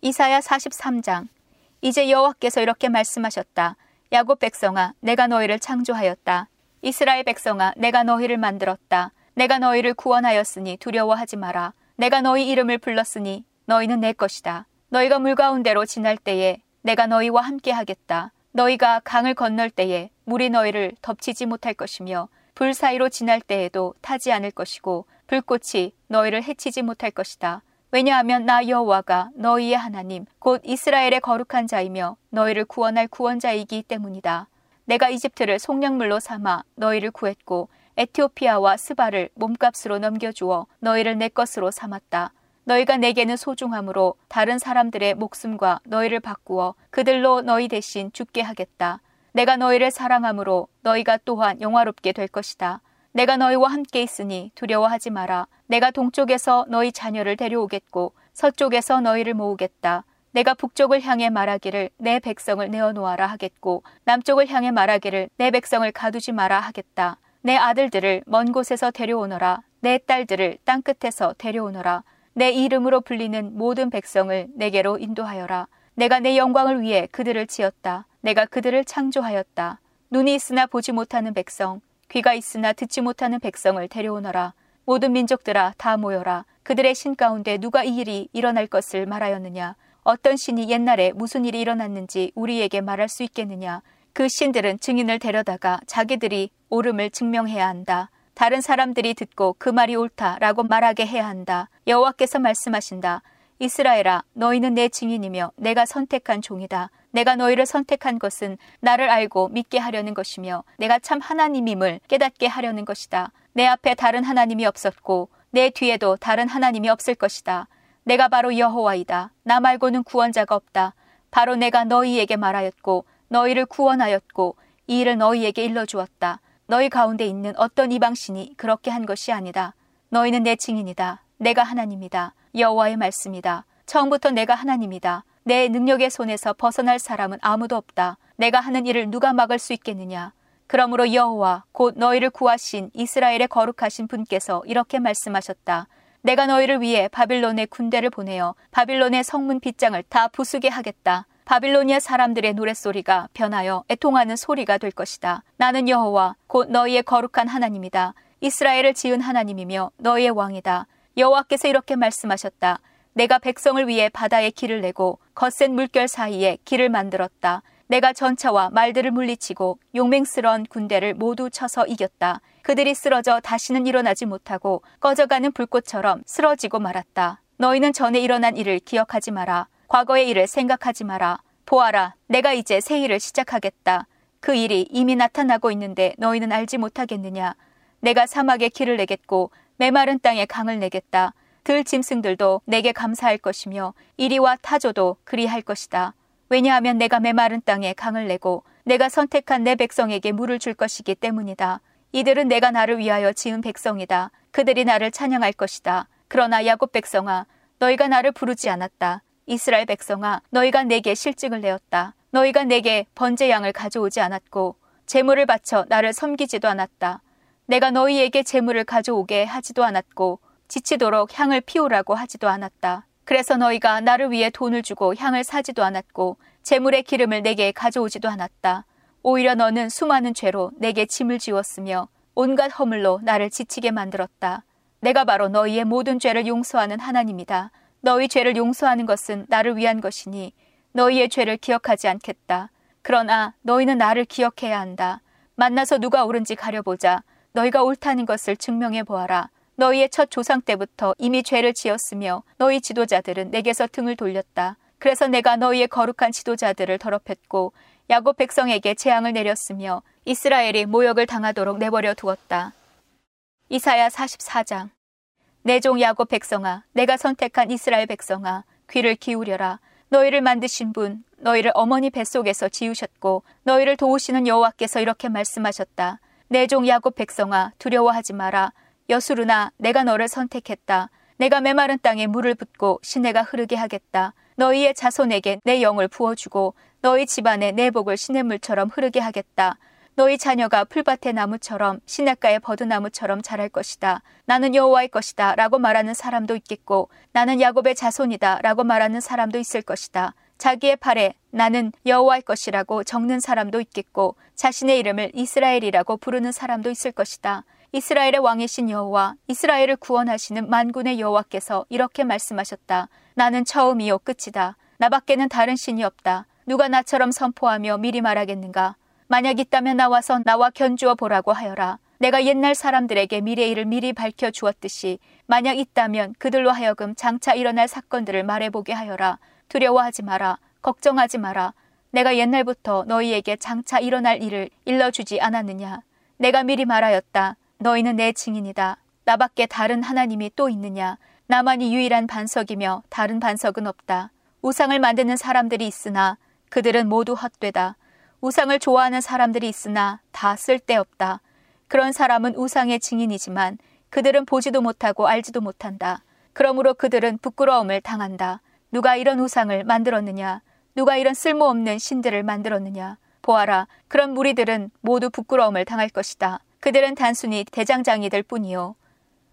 이사야 43장 이제 여호와께서 이렇게 말씀하셨다. 야곱 백성아 내가 너희를 창조하였다. 이스라엘 백성아 내가 너희를 만들었다. 내가 너희를 구원하였으니 두려워하지 마라. 내가 너희 이름을 불렀으니 너희는 내 것이다. 너희가 물 가운데로 지날 때에 내가 너희와 함께 하겠다. 너희가 강을 건널 때에 물이 너희를 덮치지 못할 것이며 불 사이로 지날 때에도 타지 않을 것이고 불꽃이 너희를 해치지 못할 것이다. 왜냐하면 나 여호와가 너희의 하나님 곧 이스라엘의 거룩한 자이며 너희를 구원할 구원자이기 때문이다. 내가 이집트를 속량물로 삼아 너희를 구했고 에티오피아와 스바를 몸값으로 넘겨주어 너희를 내 것으로 삼았다. 너희가 내게는 소중함으로 다른 사람들의 목숨과 너희를 바꾸어 그들로 너희 대신 죽게 하겠다. 내가 너희를 사랑함으로 너희가 또한 영화롭게 될 것이다. 내가 너희와 함께 있으니 두려워하지 마라. 내가 동쪽에서 너희 자녀를 데려오겠고 서쪽에서 너희를 모으겠다. 내가 북쪽을 향해 말하기를 내 백성을 내어놓아라 하겠고 남쪽을 향해 말하기를 내 백성을 가두지 마라 하겠다. 내 아들들을 먼 곳에서 데려오너라. 내 딸들을 땅 끝에서 데려오너라. 내 이름으로 불리는 모든 백성을 내게로 인도하여라. 내가 내 영광을 위해 그들을 지었다. 내가 그들을 창조하였다. 눈이 있으나 보지 못하는 백성, 귀가 있으나 듣지 못하는 백성을 데려오너라. 모든 민족들아 다 모여라. 그들의 신 가운데 누가 이 일이 일어날 것을 말하였느냐. 어떤 신이 옛날에 무슨 일이 일어났는지 우리에게 말할 수 있겠느냐. 그 신들은 증인을 데려다가 자기들이 옳음을 증명해야 한다. 다른 사람들이 듣고 그 말이 옳다라고 말하게 해야 한다. 여호와께서 말씀하신다. 이스라엘아, 너희는 내 증인이며 내가 선택한 종이다. 내가 너희를 선택한 것은 나를 알고 믿게 하려는 것이며 내가 참 하나님임을 깨닫게 하려는 것이다. 내 앞에 다른 하나님이 없었고 내 뒤에도 다른 하나님이 없을 것이다. 내가 바로 여호와이다. 나 말고는 구원자가 없다. 바로 내가 너희에게 말하였고 너희를 구원하였고 이 일을 너희에게 일러 주었다. 너희 가운데 있는 어떤 이방신이 그렇게 한 것이 아니다. 너희는 내 증인이다. 내가 하나님이다. 여호와의 말씀이다. 처음부터 내가 하나님이다. 내 능력의 손에서 벗어날 사람은 아무도 없다. 내가 하는 일을 누가 막을 수 있겠느냐? 그러므로 여호와 곧 너희를 구하신 이스라엘의 거룩하신 분께서 이렇게 말씀하셨다. 내가 너희를 위해 바빌론의 군대를 보내어 바빌론의 성문 빗장을 다 부수게 하겠다. 바빌로니아 사람들의 노랫소리가 변하여 애통하는 소리가 될 것이다. 나는 여호와 곧 너희의 거룩한 하나님이다. 이스라엘을 지은 하나님이며 너희의 왕이다. 여호와께서 이렇게 말씀하셨다. 내가 백성을 위해 바다에 길을 내고 거센 물결 사이에 길을 만들었다. 내가 전차와 말들을 물리치고 용맹스러운 군대를 모두 쳐서 이겼다. 그들이 쓰러져 다시는 일어나지 못하고 꺼져가는 불꽃처럼 쓰러지고 말았다. 너희는 전에 일어난 일을 기억하지 마라. 과거의 일을 생각하지 마라. 보아라. 내가 이제 새 일을 시작하겠다. 그 일이 이미 나타나고 있는데 너희는 알지 못하겠느냐. 내가 사막에 길을 내겠고 메마른 땅에 강을 내겠다. 들 짐승들도 내게 감사할 것이며 이리와 타조도 그리할 것이다. 왜냐하면 내가 메마른 땅에 강을 내고 내가 선택한 내 백성에게 물을 줄 것이기 때문이다. 이들은 내가 나를 위하여 지은 백성이다. 그들이 나를 찬양할 것이다. 그러나 야곱 백성아, 너희가 나를 부르지 않았다. 이스라엘 백성아, 너희가 내게 실직을 내었다. 너희가 내게 번제 양을 가져오지 않았고 재물을 바쳐 나를 섬기지도 않았다. 내가 너희에게 재물을 가져오게 하지도 않았고 지치도록 향을 피우라고 하지도 않았다. 그래서 너희가 나를 위해 돈을 주고 향을 사지도 않았고 재물의 기름을 내게 가져오지도 않았다. 오히려 너는 수많은 죄로 내게 짐을 지웠으며 온갖 허물로 나를 지치게 만들었다. 내가 바로 너희의 모든 죄를 용서하는 하나님이다. 너희 죄를 용서하는 것은 나를 위한 것이니 너희의 죄를 기억하지 않겠다. 그러나 너희는 나를 기억해야 한다. 만나서 누가 옳은지 가려보자. 너희가 옳다는 것을 증명해 보아라. 너희의 첫 조상 때부터 이미 죄를 지었으며 너희 지도자들은 내게서 등을 돌렸다. 그래서 내가 너희의 거룩한 지도자들을 더럽혔고 야곱 백성에게 재앙을 내렸으며 이스라엘이 모욕을 당하도록 내버려 두었다. 이사야 44장 내 종 야곱 백성아 내가 선택한 이스라엘 백성아 귀를 기울여라 너희를 만드신 분 너희를 어머니 뱃속에서 지으셨고 너희를 도우시는 여호와께서 이렇게 말씀하셨다. 내 종 야곱 백성아 두려워하지 마라 여수르나 내가 너를 선택했다. 내가 메마른 땅에 물을 붓고 시내가 흐르게 하겠다. 너희의 자손에게 내 영을 부어주고 너희 집안에 내 복을 시냇물처럼 흐르게 하겠다. 너희 자녀가 풀밭의 나무처럼 시냇가의 버드나무처럼 자랄 것이다. 나는 여호와의 것이다. 라고 말하는 사람도 있겠고 나는 야곱의 자손이다. 라고 말하는 사람도 있을 것이다. 자기의 팔에 나는 여호와의 것이라고 적는 사람도 있겠고 자신의 이름을 이스라엘이라고 부르는 사람도 있을 것이다. 이스라엘의 왕이신 여호와 이스라엘을 구원하시는 만군의 여호와께서 이렇게 말씀하셨다. 나는 처음이요 끝이다. 나밖에는 다른 신이 없다. 누가 나처럼 선포하며 미리 말하겠는가? 만약 있다면 나와서 나와 견주어 보라고 하여라. 내가 옛날 사람들에게 미래 일을 미리 밝혀 주었듯이 만약 있다면 그들로 하여금 장차 일어날 사건들을 말해보게 하여라. 두려워하지 마라. 걱정하지 마라. 내가 옛날부터 너희에게 장차 일어날 일을 일러주지 않았느냐. 내가 미리 말하였다. 너희는 내 증인이다. 나밖에 다른 하나님이 또 있느냐? 나만이 유일한 반석이며 다른 반석은 없다. 우상을 만드는 사람들이 있으나 그들은 모두 헛되다. 우상을 좋아하는 사람들이 있으나 다 쓸데없다. 그런 사람은 우상의 증인이지만 그들은 보지도 못하고 알지도 못한다. 그러므로 그들은 부끄러움을 당한다. 누가 이런 우상을 만들었느냐? 누가 이런 쓸모없는 신들을 만들었느냐? 보아라, 그런 무리들은 모두 부끄러움을 당할 것이다. 그들은 단순히 대장장이들 뿐이요.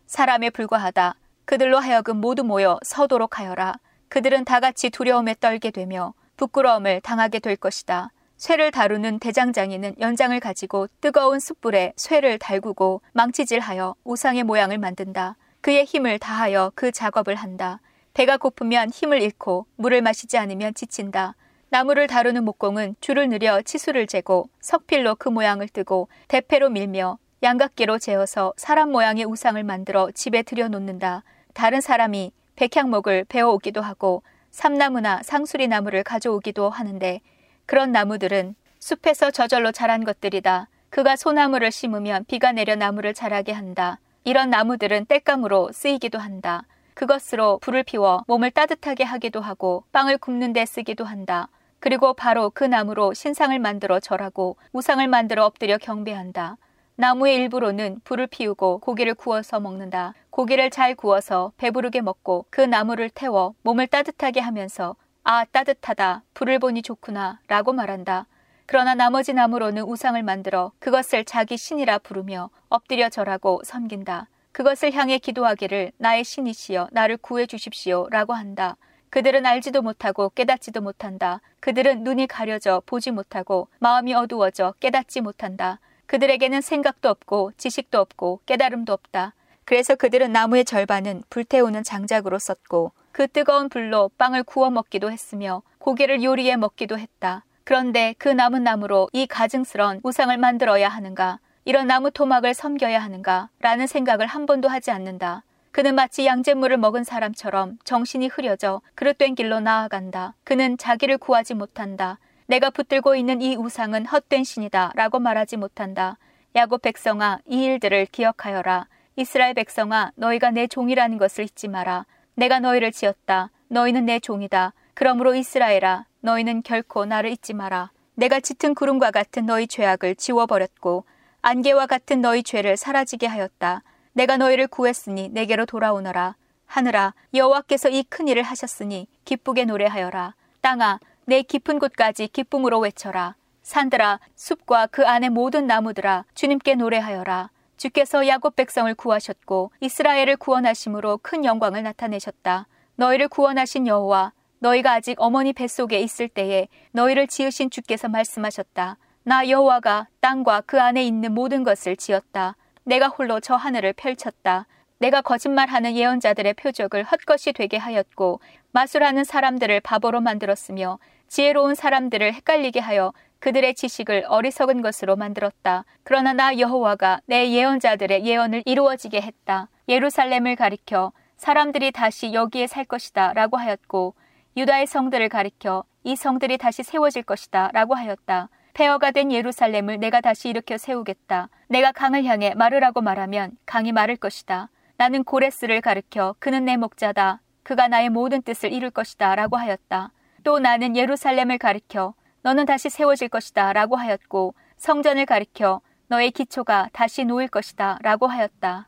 사람에 불과하다. 그들로 하여금 모두 모여 서도록 하여라. 그들은 다 같이 두려움에 떨게 되며 부끄러움을 당하게 될 것이다. 쇠를 다루는 대장장이는 연장을 가지고 뜨거운 숯불에 쇠를 달구고 망치질하여 우상의 모양을 만든다. 그의 힘을 다하여 그 작업을 한다. 배가 고프면 힘을 잃고 물을 마시지 않으면 지친다. 나무를 다루는 목공은 줄을 늘여 치수를 재고 석필로 그 모양을 뜨고 대패로 밀며 양각기로 재어서 사람 모양의 우상을 만들어 집에 들여놓는다. 다른 사람이 백향목을 베어오기도 하고 삼나무나 상수리 나무를 가져오기도 하는데 그런 나무들은 숲에서 저절로 자란 것들이다. 그가 소나무를 심으면 비가 내려 나무를 자라게 한다. 이런 나무들은 땔감으로 쓰이기도 한다. 그것으로 불을 피워 몸을 따뜻하게 하기도 하고 빵을 굽는 데 쓰기도 한다. 그리고 바로 그 나무로 신상을 만들어 절하고 우상을 만들어 엎드려 경배한다. 나무의 일부로는 불을 피우고 고기를 구워서 먹는다. 고기를 잘 구워서 배부르게 먹고 그 나무를 태워 몸을 따뜻하게 하면서 아, 따뜻하다. 불을 보니 좋구나. 라고 말한다. 그러나 나머지 나무로는 우상을 만들어 그것을 자기 신이라 부르며 엎드려 절하고 섬긴다. 그것을 향해 기도하기를 나의 신이시여 나를 구해 주십시오 라고 한다. 그들은 알지도 못하고 깨닫지도 못한다. 그들은 눈이 가려져 보지 못하고 마음이 어두워져 깨닫지 못한다. 그들에게는 생각도 없고 지식도 없고 깨달음도 없다. 그래서 그들은 나무의 절반은 불태우는 장작으로 썼고 그 뜨거운 불로 빵을 구워 먹기도 했으며 고기를 요리해 먹기도 했다. 그런데 그 남은 나무로 이 가증스런 우상을 만들어야 하는가? 이런 나무 토막을 섬겨야 하는가? 라는 생각을 한 번도 하지 않는다. 그는 마치 양잿물을 먹은 사람처럼 정신이 흐려져 그릇된 길로 나아간다. 그는 자기를 구하지 못한다. 내가 붙들고 있는 이 우상은 헛된 신이다. 라고 말하지 못한다. 야곱 백성아, 이 일들을 기억하여라. 이스라엘 백성아, 너희가 내 종이라는 것을 잊지 마라. 내가 너희를 지었다. 너희는 내 종이다. 그러므로 이스라엘아, 너희는 결코 나를 잊지 마라. 내가 짙은 구름과 같은 너희 죄악을 지워버렸고, 안개와 같은 너희 죄를 사라지게 하였다. 내가 너희를 구했으니 내게로 돌아오너라. 하늘아 여호와께서 이 큰 일을 하셨으니 기쁘게 노래하여라. 땅아 내 깊은 곳까지 기쁨으로 외쳐라. 산들아 숲과 그 안의 모든 나무들아 주님께 노래하여라. 주께서 야곱 백성을 구하셨고 이스라엘을 구원하심으로 큰 영광을 나타내셨다. 너희를 구원하신 여호와 너희가 아직 어머니 뱃속에 있을 때에 너희를 지으신 주께서 말씀하셨다. 나 여호와가 땅과 그 안에 있는 모든 것을 지었다. 내가 홀로 저 하늘을 펼쳤다. 내가 거짓말하는 예언자들의 표적을 헛것이 되게 하였고 마술하는 사람들을 바보로 만들었으며 지혜로운 사람들을 헷갈리게 하여 그들의 지식을 어리석은 것으로 만들었다. 그러나 나 여호와가 내 예언자들의 예언을 이루어지게 했다. 예루살렘을 가리켜 사람들이 다시 여기에 살 것이다 라고 하였고 유다의 성들을 가리켜 이 성들이 다시 세워질 것이다 라고 하였다. 폐허가 된 예루살렘을 내가 다시 일으켜 세우겠다. 내가 강을 향해 말으라고 말하면 강이 말을 것이다. 나는 고레스를 가르켜 그는 내 목자다. 그가 나의 모든 뜻을 이룰 것이다. 라고 하였다. 또 나는 예루살렘을 가리켜 너는 다시 세워질 것이다. 라고 하였고 성전을 가리켜 너의 기초가 다시 놓일 것이다. 라고 하였다.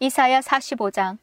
이사야 45장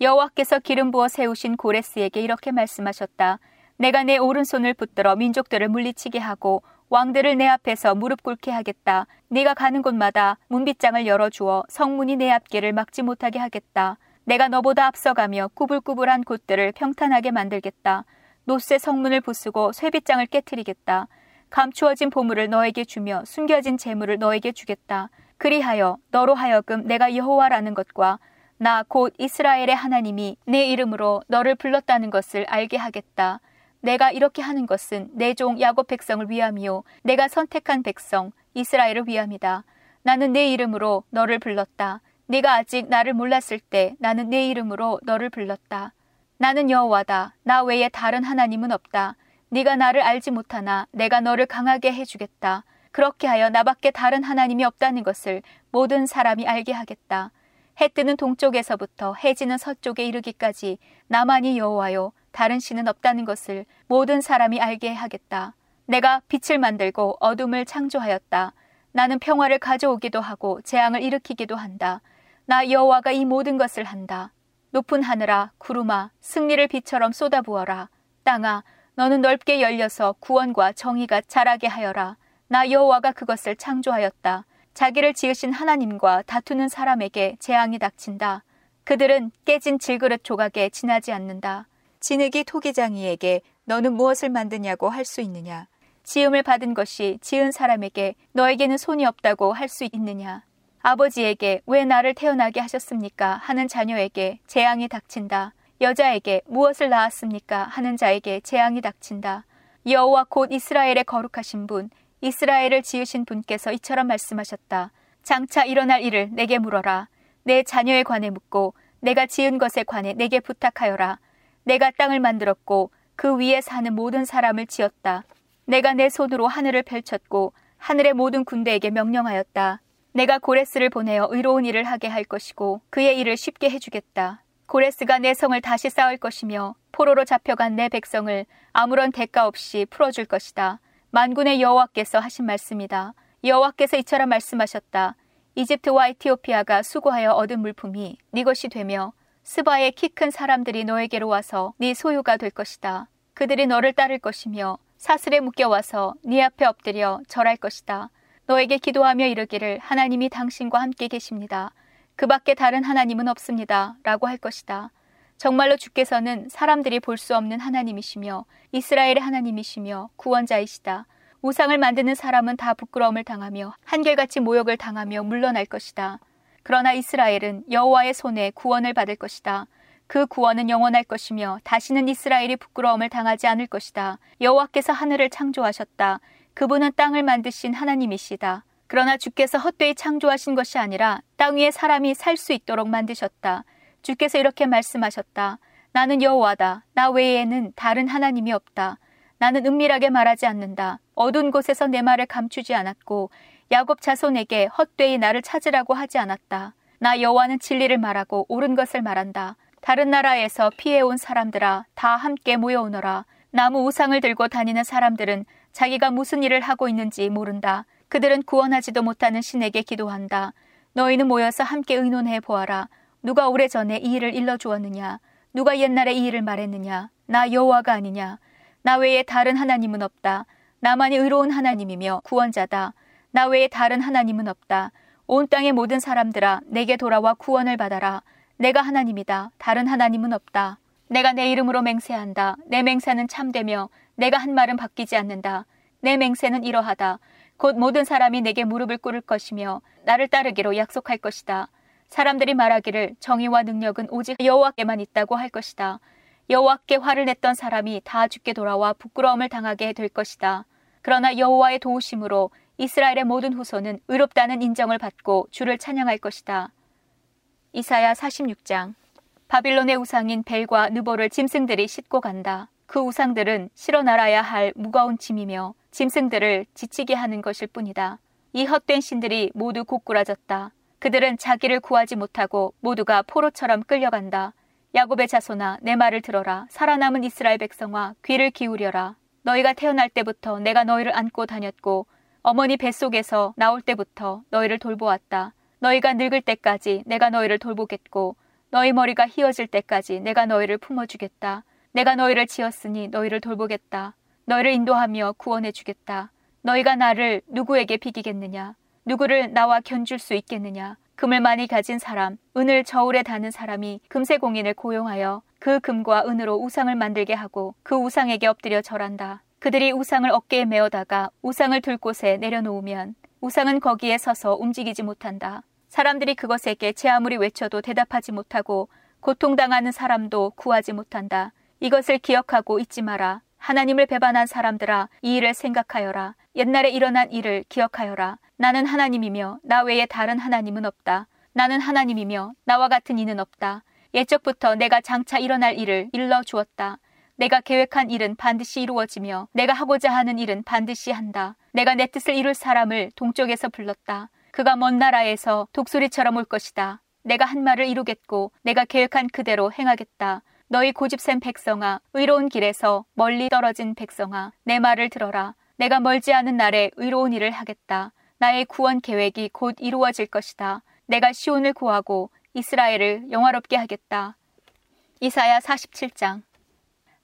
여호와께서 기름 부어 세우신 고레스에게 이렇게 말씀하셨다. 내가 내 오른손을 붙들어 민족들을 물리치게 하고 왕들을 내 앞에서 무릎 꿇게 하겠다. 네가 가는 곳마다 문빗장을 열어주어 성문이 내 앞길을 막지 못하게 하겠다. 내가 너보다 앞서가며 꾸불꾸불한 곳들을 평탄하게 만들겠다. 노쇠 성문을 부수고 쇠빗장을 깨뜨리겠다. 감추어진 보물을 너에게 주며 숨겨진 재물을 너에게 주겠다. 그리하여 너로 하여금 내가 여호와라는 것과 나 곧 이스라엘의 하나님이 내 이름으로 너를 불렀다는 것을 알게 하겠다. 내가 이렇게 하는 것은 내 종 야곱 백성을 위함이요 내가 선택한 백성 이스라엘을 위함이다. 나는 내 이름으로 너를 불렀다. 네가 아직 나를 몰랐을 때 나는 내 이름으로 너를 불렀다. 나는 여호와다. 나 외에 다른 하나님은 없다. 네가 나를 알지 못하나 내가 너를 강하게 해주겠다. 그렇게 하여 나밖에 다른 하나님이 없다는 것을 모든 사람이 알게 하겠다. 해 뜨는 동쪽에서부터 해 지는 서쪽에 이르기까지 나만이 여호와요 다른 신은 없다는 것을 모든 사람이 알게 하겠다. 내가 빛을 만들고 어둠을 창조하였다. 나는 평화를 가져오기도 하고 재앙을 일으키기도 한다. 나 여호와가 이 모든 것을 한다. 높은 하늘아, 구름아, 승리를 빛처럼 쏟아부어라. 땅아, 너는 넓게 열려서 구원과 정의가 자라게 하여라. 나 여호와가 그것을 창조하였다. 자기를 지으신 하나님과 다투는 사람에게 재앙이 닥친다. 그들은 깨진 질그릇 조각에 지나지 않는다. 진흙이 토기장이에게 너는 무엇을 만드냐고 할 수 있느냐? 지음을 받은 것이 지은 사람에게 너에게는 손이 없다고 할 수 있느냐? 아버지에게 왜 나를 태어나게 하셨습니까? 하는 자녀에게 재앙이 닥친다. 여자에게 무엇을 낳았습니까? 하는 자에게 재앙이 닥친다. 여호와 곧 이스라엘의 거룩하신 분, 이스라엘을 지으신 분께서 이처럼 말씀하셨다. 장차 일어날 일을 내게 물어라. 내 자녀에 관해 묻고 내가 지은 것에 관해 내게 부탁하여라. 내가 땅을 만들었고 그 위에 사는 모든 사람을 지었다. 내가 내 손으로 하늘을 펼쳤고 하늘의 모든 군대에게 명령하였다. 내가 고레스를 보내어 의로운 일을 하게 할 것이고 그의 일을 쉽게 해주겠다. 고레스가 내 성을 다시 쌓을 것이며 포로로 잡혀간 내 백성을 아무런 대가 없이 풀어줄 것이다. 만군의 여호와께서 하신 말씀이다. 여호와께서 이처럼 말씀하셨다. 이집트와 에티오피아가 수고하여 얻은 물품이 네 것이 되며 스바의 키 큰 사람들이 너에게로 와서 네 소유가 될 것이다. 그들이 너를 따를 것이며 사슬에 묶여와서 네 앞에 엎드려 절할 것이다. 너에게 기도하며 이르기를 하나님이 당신과 함께 계십니다. 그 밖에 다른 하나님은 없습니다. 라고 할 것이다. 정말로 주께서는 사람들이 볼 수 없는 하나님이시며 이스라엘의 하나님이시며 구원자이시다. 우상을 만드는 사람은 다 부끄러움을 당하며 한결같이 모욕을 당하며 물러날 것이다. 그러나 이스라엘은 여호와의 손에 구원을 받을 것이다. 그 구원은 영원할 것이며 다시는 이스라엘이 부끄러움을 당하지 않을 것이다. 여호와께서 하늘을 창조하셨다. 그분은 땅을 만드신 하나님이시다. 그러나 주께서 헛되이 창조하신 것이 아니라 땅 위에 사람이 살 수 있도록 만드셨다. 주께서 이렇게 말씀하셨다. 나는 여호와다. 나 외에는 다른 하나님이 없다. 나는 은밀하게 말하지 않는다. 어두운 곳에서 내 말을 감추지 않았고 야곱 자손에게 헛되이 나를 찾으라고 하지 않았다. 나 여호와는 진리를 말하고 옳은 것을 말한다. 다른 나라에서 피해온 사람들아 다 함께 모여오너라. 나무 우상을 들고 다니는 사람들은 자기가 무슨 일을 하고 있는지 모른다. 그들은 구원하지도 못하는 신에게 기도한다. 너희는 모여서 함께 의논해 보아라. 누가 오래전에 이 일을 일러 주었느냐? 누가 옛날에 이 일을 말했느냐? 나 여호와가 아니냐? 나 외에 다른 하나님은 없다. 나만이 의로운 하나님이며 구원자다. 나 외에 다른 하나님은 없다. 온 땅의 모든 사람들아 내게 돌아와 구원을 받아라. 내가 하나님이다. 다른 하나님은 없다. 내가 내 이름으로 맹세한다. 내 맹세는 참되며 내가 한 말은 바뀌지 않는다. 내 맹세는 이러하다. 곧 모든 사람이 내게 무릎을 꿇을 것이며 나를 따르기로 약속할 것이다. 사람들이 말하기를 정의와 능력은 오직 여호와께만 있다고 할 것이다. 여호와께 화를 냈던 사람이 다 죽게 돌아와 부끄러움을 당하게 될 것이다. 그러나 여호와의 도우심으로 이스라엘의 모든 후손은 의롭다는 인정을 받고 주를 찬양할 것이다. 이사야 46장 바빌론의 우상인 벨과 느보를 짐승들이 싣고 간다. 그 우상들은 실어 날아야 할 무거운 짐이며 짐승들을 지치게 하는 것일 뿐이다. 이 헛된 신들이 모두 고꾸라졌다. 그들은 자기를 구하지 못하고 모두가 포로처럼 끌려간다. 야곱의 자손아 내 말을 들어라. 살아남은 이스라엘 백성아 귀를 기울여라. 너희가 태어날 때부터 내가 너희를 안고 다녔고 어머니 뱃속에서 나올 때부터 너희를 돌보았다. 너희가 늙을 때까지 내가 너희를 돌보겠고 너희 머리가 휘어질 때까지 내가 너희를 품어주겠다. 내가 너희를 지었으니 너희를 돌보겠다. 너희를 인도하며 구원해 주겠다. 너희가 나를 누구에게 비기겠느냐? 누구를 나와 견줄 수 있겠느냐? 금을 많이 가진 사람, 은을 저울에 다는 사람이 금세 공인을 고용하여 그 금과 은으로 우상을 만들게 하고 그 우상에게 엎드려 절한다. 그들이 우상을 어깨에 메어다가 우상을 들 곳에 내려놓으면 우상은 거기에 서서 움직이지 못한다. 사람들이 그것에게 제 아무리 외쳐도 대답하지 못하고 고통당하는 사람도 구하지 못한다. 이것을 기억하고 잊지 마라. 하나님을 배반한 사람들아, 이 일을 생각하여라. 옛날에 일어난 일을 기억하여라. 나는 하나님이며 나 외에 다른 하나님은 없다. 나는 하나님이며 나와 같은 이는 없다. 예적부터 내가 장차 일어날 일을 일러 주었다. 내가 계획한 일은 반드시 이루어지며 내가 하고자 하는 일은 반드시 한다. 내가 내 뜻을 이룰 사람을 동쪽에서 불렀다. 그가 먼 나라에서 독수리처럼 올 것이다. 내가 한 말을 이루겠고 내가 계획한 그대로 행하겠다. 너희 고집센 백성아, 의로운 길에서 멀리 떨어진 백성아, 내 말을 들어라. 내가 멀지 않은 날에 의로운 일을 하겠다. 나의 구원 계획이 곧 이루어질 것이다. 내가 시온을 구하고 이스라엘을 영화롭게 하겠다. 이사야 47장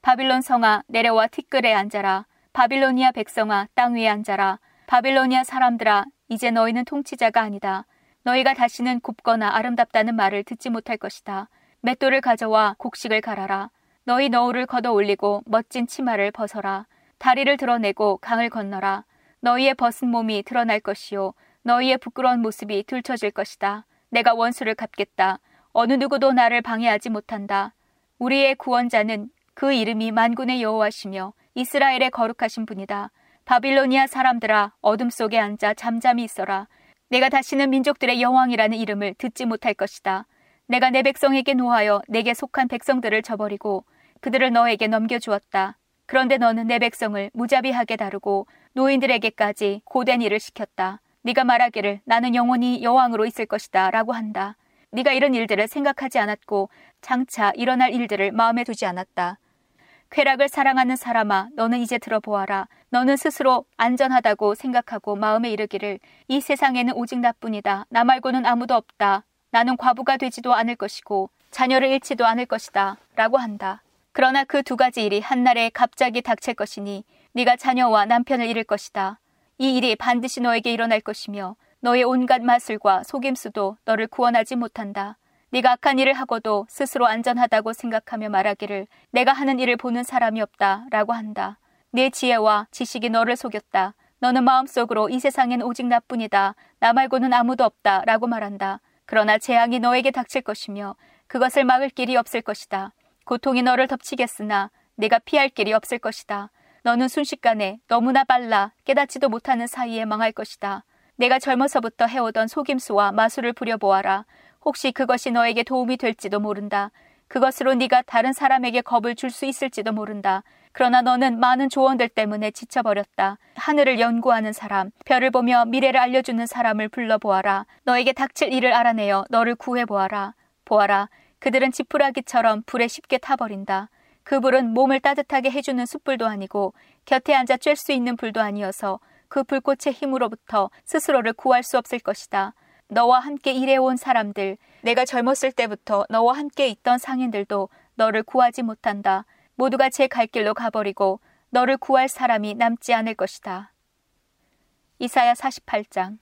바빌론 성아 내려와 티끌에 앉아라. 바빌로니아 백성아 땅 위에 앉아라. 바빌로니아 사람들아 이제 너희는 통치자가 아니다. 너희가 다시는 곱거나 아름답다는 말을 듣지 못할 것이다. 맷돌을 가져와 곡식을 갈아라. 너희 너울을 걷어 올리고 멋진 치마를 벗어라. 다리를 드러내고 강을 건너라. 너희의 벗은 몸이 드러날 것이요. 너희의 부끄러운 모습이 들춰질 것이다. 내가 원수를 갚겠다. 어느 누구도 나를 방해하지 못한다. 우리의 구원자는 그 이름이 만군의 여호와시며 이스라엘의 거룩하신 분이다. 바빌로니아 사람들아 어둠 속에 앉아 잠잠히 있어라. 내가 다시는 민족들의 여왕이라는 이름을 듣지 못할 것이다. 내가 내 백성에게 노하여 내게 속한 백성들을 저버리고 그들을 너에게 넘겨주었다. 그런데 너는 내 백성을 무자비하게 다루고 노인들에게까지 고된 일을 시켰다. 네가 말하기를 나는 영원히 여왕으로 있을 것이다 라고 한다. 네가 이런 일들을 생각하지 않았고 장차 일어날 일들을 마음에 두지 않았다. 쾌락을 사랑하는 사람아 너는 이제 들어보아라. 너는 스스로 안전하다고 생각하고 마음에 이르기를 이 세상에는 오직 나뿐이다. 나 말고는 아무도 없다. 나는 과부가 되지도 않을 것이고 자녀를 잃지도 않을 것이다. 라고 한다. 그러나 그 두 가지 일이 한날에 갑자기 닥칠 것이니 네가 자녀와 남편을 잃을 것이다. 이 일이 반드시 너에게 일어날 것이며 너의 온갖 마술과 속임수도 너를 구원하지 못한다. 네가 악한 일을 하고도 스스로 안전하다고 생각하며 말하기를 내가 하는 일을 보는 사람이 없다 라고 한다. 내 지혜와 지식이 너를 속였다. 너는 마음속으로 이 세상엔 오직 나뿐이다. 나 말고는 아무도 없다 라고 말한다. 그러나 재앙이 너에게 닥칠 것이며 그것을 막을 길이 없을 것이다. 고통이 너를 덮치겠으나 내가 피할 길이 없을 것이다. 너는 순식간에 너무나 빨라 깨닫지도 못하는 사이에 망할 것이다. 내가 젊어서부터 해오던 속임수와 마술을 부려보아라. 혹시 그것이 너에게 도움이 될지도 모른다. 그것으로 네가 다른 사람에게 겁을 줄 수 있을지도 모른다. 그러나 너는 많은 조언들 때문에 지쳐버렸다. 하늘을 연구하는 사람, 별을 보며 미래를 알려주는 사람을 불러보아라. 너에게 닥칠 일을 알아내어 너를 구해보아라. 보아라. 그들은 지푸라기처럼 불에 쉽게 타버린다. 그 불은 몸을 따뜻하게 해주는 숯불도 아니고 곁에 앉아 쬐 수 있는 불도 아니어서 그 불꽃의 힘으로부터 스스로를 구할 수 없을 것이다. 너와 함께 일해온 사람들, 내가 젊었을 때부터 너와 함께 있던 상인들도 너를 구하지 못한다. 모두가 제 갈 길로 가버리고 너를 구할 사람이 남지 않을 것이다. 이사야 48장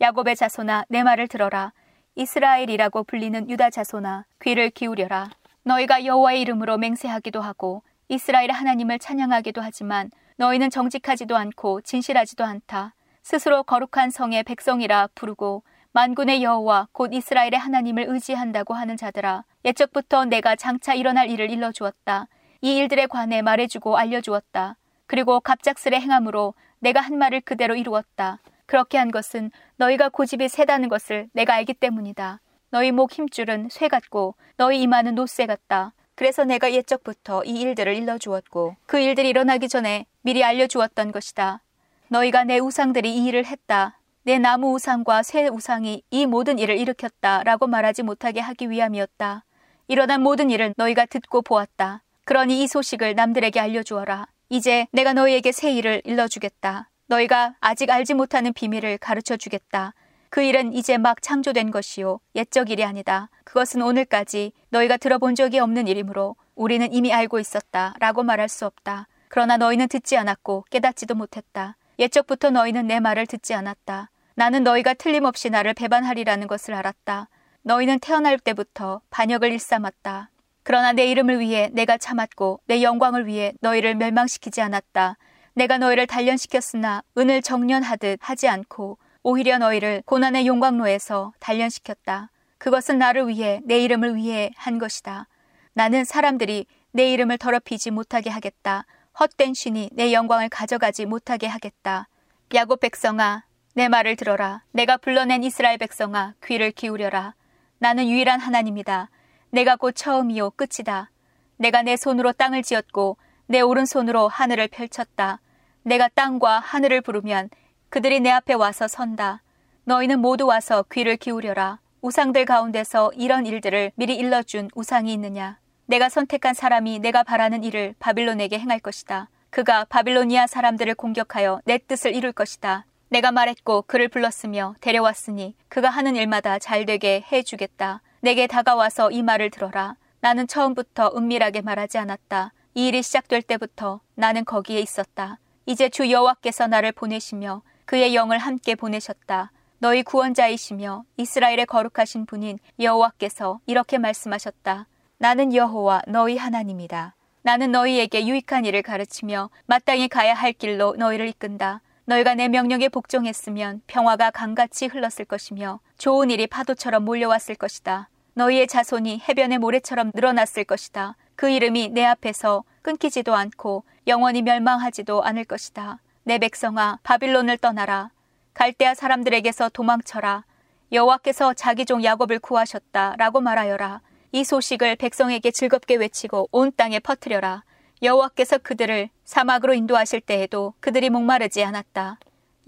야곱의 자손아 내 말을 들어라. 이스라엘이라고 불리는 유다 자손아 귀를 기울여라. 너희가 여호와의 이름으로 맹세하기도 하고 이스라엘 하나님을 찬양하기도 하지만 너희는 정직하지도 않고 진실하지도 않다. 스스로 거룩한 성의 백성이라 부르고 만군의 여호와 곧 이스라엘의 하나님을 의지한다고 하는 자들아 예적부터 내가 장차 일어날 일을 일러 주었다. 이 일들에 관해 말해주고 알려주었다. 그리고 갑작스레 행함으로 내가 한 말을 그대로 이루었다. 그렇게 한 것은 너희가 고집이 세다는 것을 내가 알기 때문이다. 너희 목 힘줄은 쇠 같고 너희 이마는 노쇠 같다. 그래서 내가 옛적부터 이 일들을 일러주었고 그 일들이 일어나기 전에 미리 알려주었던 것이다. 너희가 내 우상들이 이 일을 했다. 내 나무 우상과 새 우상이 이 모든 일을 일으켰다라고 말하지 못하게 하기 위함이었다. 일어난 모든 일은 너희가 듣고 보았다. 그러니 이 소식을 남들에게 알려주어라. 이제 내가 너희에게 새 일을 일러주겠다. 너희가 아직 알지 못하는 비밀을 가르쳐 주겠다. 그 일은 이제 막 창조된 것이요. 옛적 일이 아니다. 그것은 오늘까지 너희가 들어본 적이 없는 일이므로 우리는 이미 알고 있었다. 라고 말할 수 없다. 그러나 너희는 듣지 않았고 깨닫지도 못했다. 옛적부터 너희는 내 말을 듣지 않았다. 나는 너희가 틀림없이 나를 배반하리라는 것을 알았다. 너희는 태어날 때부터 반역을 일삼았다. 그러나 내 이름을 위해 내가 참았고 내 영광을 위해 너희를 멸망시키지 않았다. 내가 너희를 단련시켰으나 은을 정련하듯 하지 않고 오히려 너희를 고난의 용광로에서 단련시켰다. 그것은 나를 위해 내 이름을 위해 한 것이다. 나는 사람들이 내 이름을 더럽히지 못하게 하겠다. 헛된 신이 내 영광을 가져가지 못하게 하겠다. 야곱 백성아, 내 말을 들어라. 내가 불러낸 이스라엘 백성아, 귀를 기울여라. 나는 유일한 하나님이다. 내가 곧 처음이요 끝이다. 내가 내 손으로 땅을 지었고 내 오른손으로 하늘을 펼쳤다. 내가 땅과 하늘을 부르면 그들이 내 앞에 와서 선다. 너희는 모두 와서 귀를 기울여라. 우상들 가운데서 이런 일들을 미리 일러준 우상이 있느냐? 내가 선택한 사람이 내가 바라는 일을 바빌론에게 행할 것이다. 그가 바빌로니아 사람들을 공격하여 내 뜻을 이룰 것이다. 내가 말했고 그를 불렀으며 데려왔으니 그가 하는 일마다 잘 되게 해 주겠다. 내게 다가와서 이 말을 들어라. 나는 처음부터 은밀하게 말하지 않았다. 이 일이 시작될 때부터 나는 거기에 있었다. 이제 주 여호와께서 나를 보내시며 그의 영을 함께 보내셨다. 너희 구원자이시며 이스라엘의 거룩하신 분인 여호와께서 이렇게 말씀하셨다. 나는 여호와 너희 하나님이다. 나는 너희에게 유익한 일을 가르치며 마땅히 가야 할 길로 너희를 이끈다. 너희가 내 명령에 복종했으면 평화가 강같이 흘렀을 것이며 좋은 일이 파도처럼 몰려왔을 것이다. 너희의 자손이 해변의 모래처럼 늘어났을 것이다. 그 이름이 내 앞에서 끊기지도 않고 영원히 멸망하지도 않을 것이다. 내 백성아 바빌론을 떠나라. 갈대아 사람들에게서 도망쳐라. 여호와께서 자기 종 야곱을 구하셨다라고 말하여라. 이 소식을 백성에게 즐겁게 외치고 온 땅에 퍼뜨려라. 여호와께서 그들을 사막으로 인도하실 때에도 그들이 목마르지 않았다.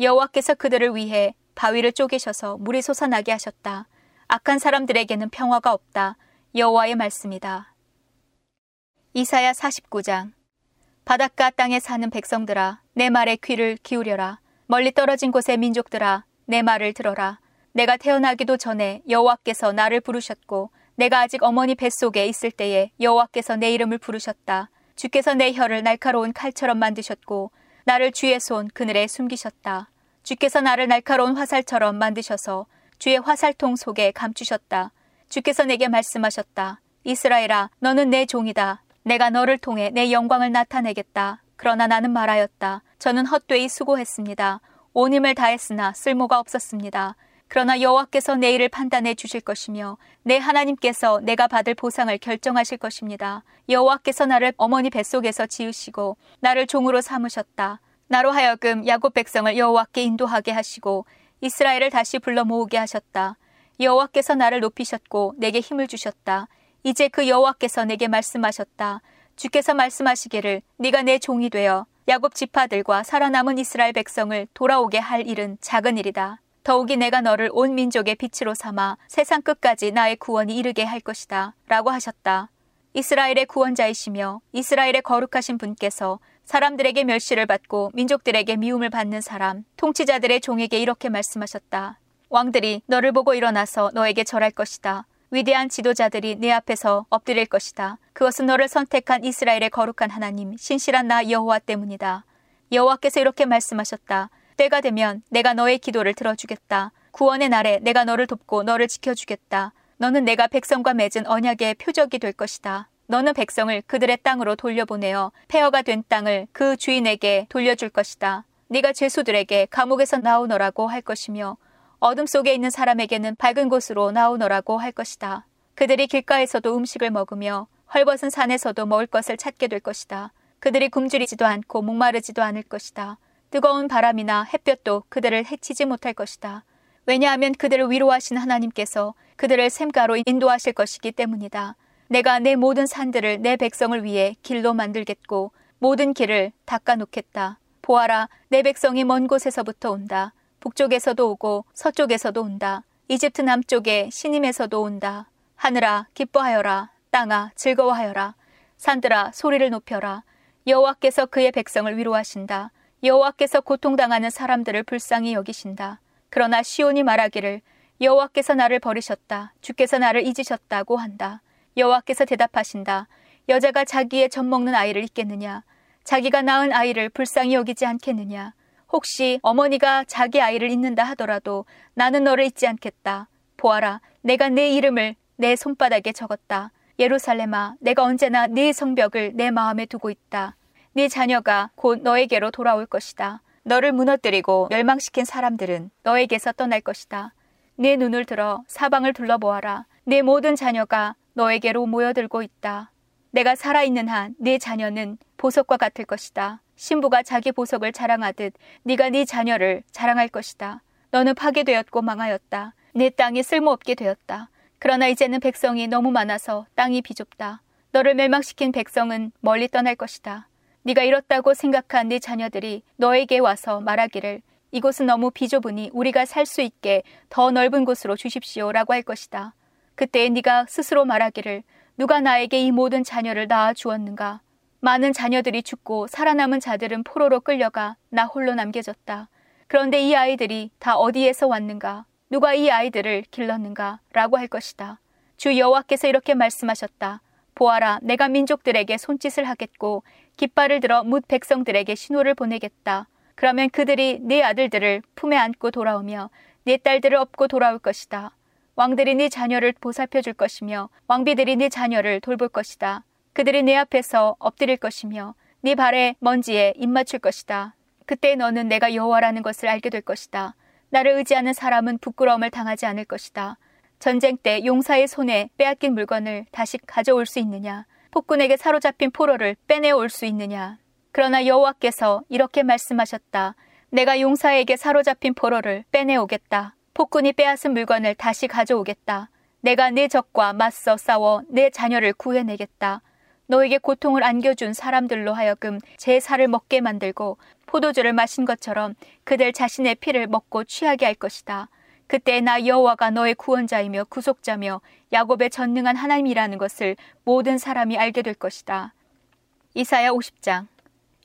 여호와께서 그들을 위해 바위를 쪼개셔서 물이 솟아나게 하셨다. 악한 사람들에게는 평화가 없다. 여호와의 말씀이다. 이사야 49장 바닷가 땅에 사는 백성들아 내 말에 귀를 기울여라. 멀리 떨어진 곳의 민족들아 내 말을 들어라. 내가 태어나기도 전에 여호와께서 나를 부르셨고 내가 아직 어머니 뱃속에 있을 때에 여호와께서 내 이름을 부르셨다. 주께서 내 혀를 날카로운 칼처럼 만드셨고 나를 주의 손 그늘에 숨기셨다. 주께서 나를 날카로운 화살처럼 만드셔서 주의 화살통 속에 감추셨다. 주께서 내게 말씀하셨다. 이스라엘아, 너는 내 종이다. 내가 너를 통해 내 영광을 나타내겠다. 그러나 나는 말하였다. 저는 헛되이 수고했습니다. 온 힘을 다했으나 쓸모가 없었습니다. 그러나 여호와께서 내 일을 판단해 주실 것이며 내 하나님께서 내가 받을 보상을 결정하실 것입니다. 여호와께서 나를 어머니 뱃속에서 지으시고 나를 종으로 삼으셨다. 나로 하여금 야곱 백성을 여호와께 인도하게 하시고 이스라엘을 다시 불러 모으게 하셨다. 여호와께서 나를 높이셨고 내게 힘을 주셨다. 이제 그 여호와께서 내게 말씀하셨다. 주께서 말씀하시기를 네가 내 종이 되어 야곱 지파들과 살아남은 이스라엘 백성을 돌아오게 할 일은 작은 일이다. 더욱이 내가 너를 온 민족의 빛으로 삼아 세상 끝까지 나의 구원이 이르게 할 것이다. 라고 하셨다. 이스라엘의 구원자이시며 이스라엘의 거룩하신 분께서 사람들에게 멸시를 받고 민족들에게 미움을 받는 사람, 통치자들의 종에게 이렇게 말씀하셨다. 왕들이 너를 보고 일어나서 너에게 절할 것이다. 위대한 지도자들이 내 앞에서 엎드릴 것이다. 그것은 너를 선택한 이스라엘의 거룩한 하나님, 신실한 나 여호와 때문이다. 여호와께서 이렇게 말씀하셨다. 때가 되면 내가 너의 기도를 들어주겠다. 구원의 날에 내가 너를 돕고 너를 지켜주겠다. 너는 내가 백성과 맺은 언약의 표적이 될 것이다. 너는 백성을 그들의 땅으로 돌려보내어 폐허가 된 땅을 그 주인에게 돌려줄 것이다. 네가 죄수들에게 감옥에서 나오너라고 할 것이며 어둠 속에 있는 사람에게는 밝은 곳으로 나오너라고 할 것이다. 그들이 길가에서도 음식을 먹으며 헐벗은 산에서도 먹을 것을 찾게 될 것이다. 그들이 굶주리지도 않고 목마르지도 않을 것이다. 뜨거운 바람이나 햇볕도 그들을 해치지 못할 것이다. 왜냐하면 그들을 위로하신 하나님께서 그들을 샘가로 인도하실 것이기 때문이다. 내가 내 모든 산들을 내 백성을 위해 길로 만들겠고 모든 길을 닦아 놓겠다. 보아라, 내 백성이 먼 곳에서부터 온다. 북쪽에서도 오고 서쪽에서도 온다. 이집트 남쪽에 신임에서도 온다. 하늘아, 기뻐하여라. 땅아, 즐거워하여라. 산들아, 소리를 높여라. 여호와께서 그의 백성을 위로하신다. 여호와께서 고통당하는 사람들을 불쌍히 여기신다. 그러나 시온이 말하기를 여호와께서 나를 버리셨다. 주께서 나를 잊으셨다고 한다. 여호와께서 대답하신다. 여자가 자기의 젖 먹는 아이를 잊겠느냐? 자기가 낳은 아이를 불쌍히 여기지 않겠느냐? 혹시 어머니가 자기 아이를 잊는다 하더라도 나는 너를 잊지 않겠다. 보아라, 내가 내 이름을 내 손바닥에 적었다. 예루살렘아, 내가 언제나 네 성벽을 내 마음에 두고 있다. 네 자녀가 곧 너에게로 돌아올 것이다. 너를 무너뜨리고 멸망시킨 사람들은 너에게서 떠날 것이다. 네 눈을 들어 사방을 둘러보아라. 네 모든 자녀가 너에게로 모여들고 있다. 내가 살아있는 한 네 자녀는 보석과 같을 것이다. 신부가 자기 보석을 자랑하듯 네가 네 자녀를 자랑할 것이다. 너는 파괴되었고 망하였다. 네 땅이 쓸모없게 되었다. 그러나 이제는 백성이 너무 많아서 땅이 비좁다. 너를 멸망시킨 백성은 멀리 떠날 것이다. 네가 잃었다고 생각한 네 자녀들이 너에게 와서 말하기를 이곳은 너무 비좁으니 우리가 살 수 있게 더 넓은 곳으로 주십시오라고 할 것이다. 그때 네가 스스로 말하기를 누가 나에게 이 모든 자녀를 낳아 주었는가? 많은 자녀들이 죽고 살아남은 자들은 포로로 끌려가 나 홀로 남겨졌다. 그런데 이 아이들이 다 어디에서 왔는가? 누가 이 아이들을 길렀는가? 라고 할 것이다. 주 여호와께서 이렇게 말씀하셨다. 보아라, 내가 민족들에게 손짓을 하겠고 깃발을 들어 뭇 백성들에게 신호를 보내겠다. 그러면 그들이 네 아들들을 품에 안고 돌아오며 네 딸들을 업고 돌아올 것이다. 왕들이 네 자녀를 보살펴 줄 것이며 왕비들이 네 자녀를 돌볼 것이다. 그들이 내 앞에서 엎드릴 것이며 네 발에 먼지에 입 맞출 것이다. 그때 너는 내가 여호와라는 것을 알게 될 것이다. 나를 의지하는 사람은 부끄러움을 당하지 않을 것이다. 전쟁 때 용사의 손에 빼앗긴 물건을 다시 가져올 수 있느냐? 폭군에게 사로잡힌 포로를 빼내어 올수 있느냐? 그러나 여호와께서 이렇게 말씀하셨다. 내가 용사에게 사로잡힌 포로를 빼내오겠다. 폭군이 빼앗은 물건을 다시 가져오겠다. 내가 내 적과 맞서 싸워 내 자녀를 구해내겠다. 너에게 고통을 안겨준 사람들로 하여금 제 살을 먹게 만들고 포도주를 마신 것처럼 그들 자신의 피를 먹고 취하게 할 것이다. 그때 나 여호와가 너의 구원자이며 구속자며 야곱의 전능한 하나님이라는 것을 모든 사람이 알게 될 것이다. 이사야 50장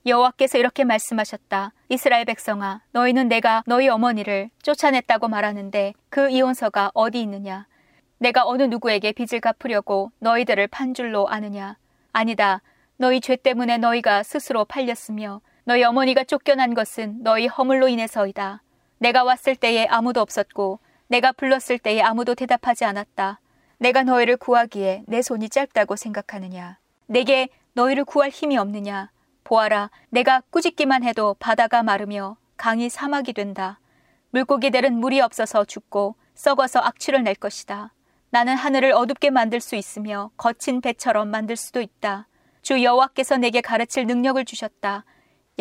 여호와께서 이렇게 말씀하셨다. 이스라엘 백성아, 너희는 내가 너희 어머니를 쫓아냈다고 말하는데 그 이혼서가 어디 있느냐? 내가 어느 누구에게 빚을 갚으려고 너희들을 판 줄로 아느냐? 아니다. 너희 죄 때문에 너희가 스스로 팔렸으며 너희 어머니가 쫓겨난 것은 너희 허물로 인해서이다. 내가 왔을 때에 아무도 없었고 내가 불렀을 때에 아무도 대답하지 않았다. 내가 너희를 구하기에 내 손이 짧다고 생각하느냐? 내게 너희를 구할 힘이 없느냐? 보아라, 내가 꾸짖기만 해도 바다가 마르며 강이 사막이 된다. 물고기들은 물이 없어서 죽고 썩어서 악취를 낼 것이다. 나는 하늘을 어둡게 만들 수 있으며 거친 배처럼 만들 수도 있다. 주 여호와께서 내게 가르칠 능력을 주셨다.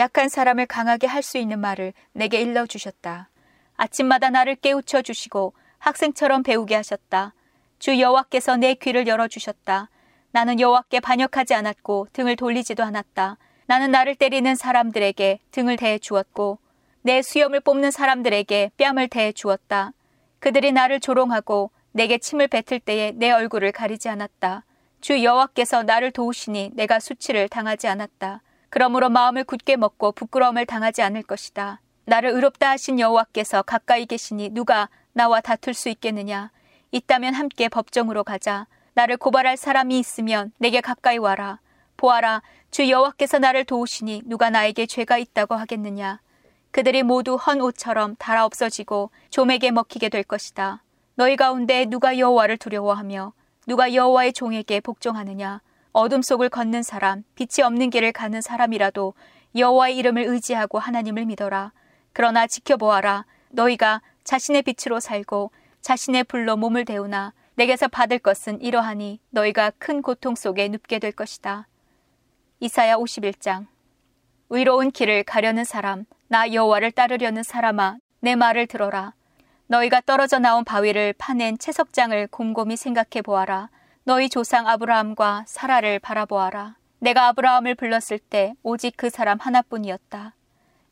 약한 사람을 강하게 할 수 있는 말을 내게 일러 주셨다. 아침마다 나를 깨우쳐 주시고 학생처럼 배우게 하셨다. 주 여호와께서 내 귀를 열어 주셨다. 나는 여호와께 반역하지 않았고 등을 돌리지도 않았다. 나는 나를 때리는 사람들에게 등을 대해 주었고 내 수염을 뽑는 사람들에게 뺨을 대해 주었다. 그들이 나를 조롱하고 내게 침을 뱉을 때에 내 얼굴을 가리지 않았다. 주 여호와께서 나를 도우시니 내가 수치를 당하지 않았다. 그러므로 마음을 굳게 먹고 부끄러움을 당하지 않을 것이다. 나를 의롭다 하신 여호와께서 가까이 계시니 누가 나와 다툴 수 있겠느냐? 있다면 함께 법정으로 가자. 나를 고발할 사람이 있으면 내게 가까이 와라. 보아라, 주 여호와께서 나를 도우시니 누가 나에게 죄가 있다고 하겠느냐. 그들이 모두 헌 옷처럼 달아 없어지고 좀에게 먹히게 될 것이다. 너희 가운데 누가 여호와를 두려워하며 누가 여호와의 종에게 복종하느냐. 어둠 속을 걷는 사람, 빛이 없는 길을 가는 사람이라도 여호와의 이름을 의지하고 하나님을 믿어라. 그러나 지켜보아라. 너희가 자신의 빛으로 살고 자신의 불로 몸을 데우나 내게서 받을 것은 이러하니 너희가 큰 고통 속에 눕게 될 것이다. 이사야 51장 의로운 길을 가려는 사람 나 여호와를 따르려는 사람아 내 말을 들어라 너희가 떨어져 나온 바위를 파낸 채석장을 곰곰이 생각해 보아라 너희 조상 아브라함과 사라를 바라보아라 내가 아브라함을 불렀을 때 오직 그 사람 하나뿐이었다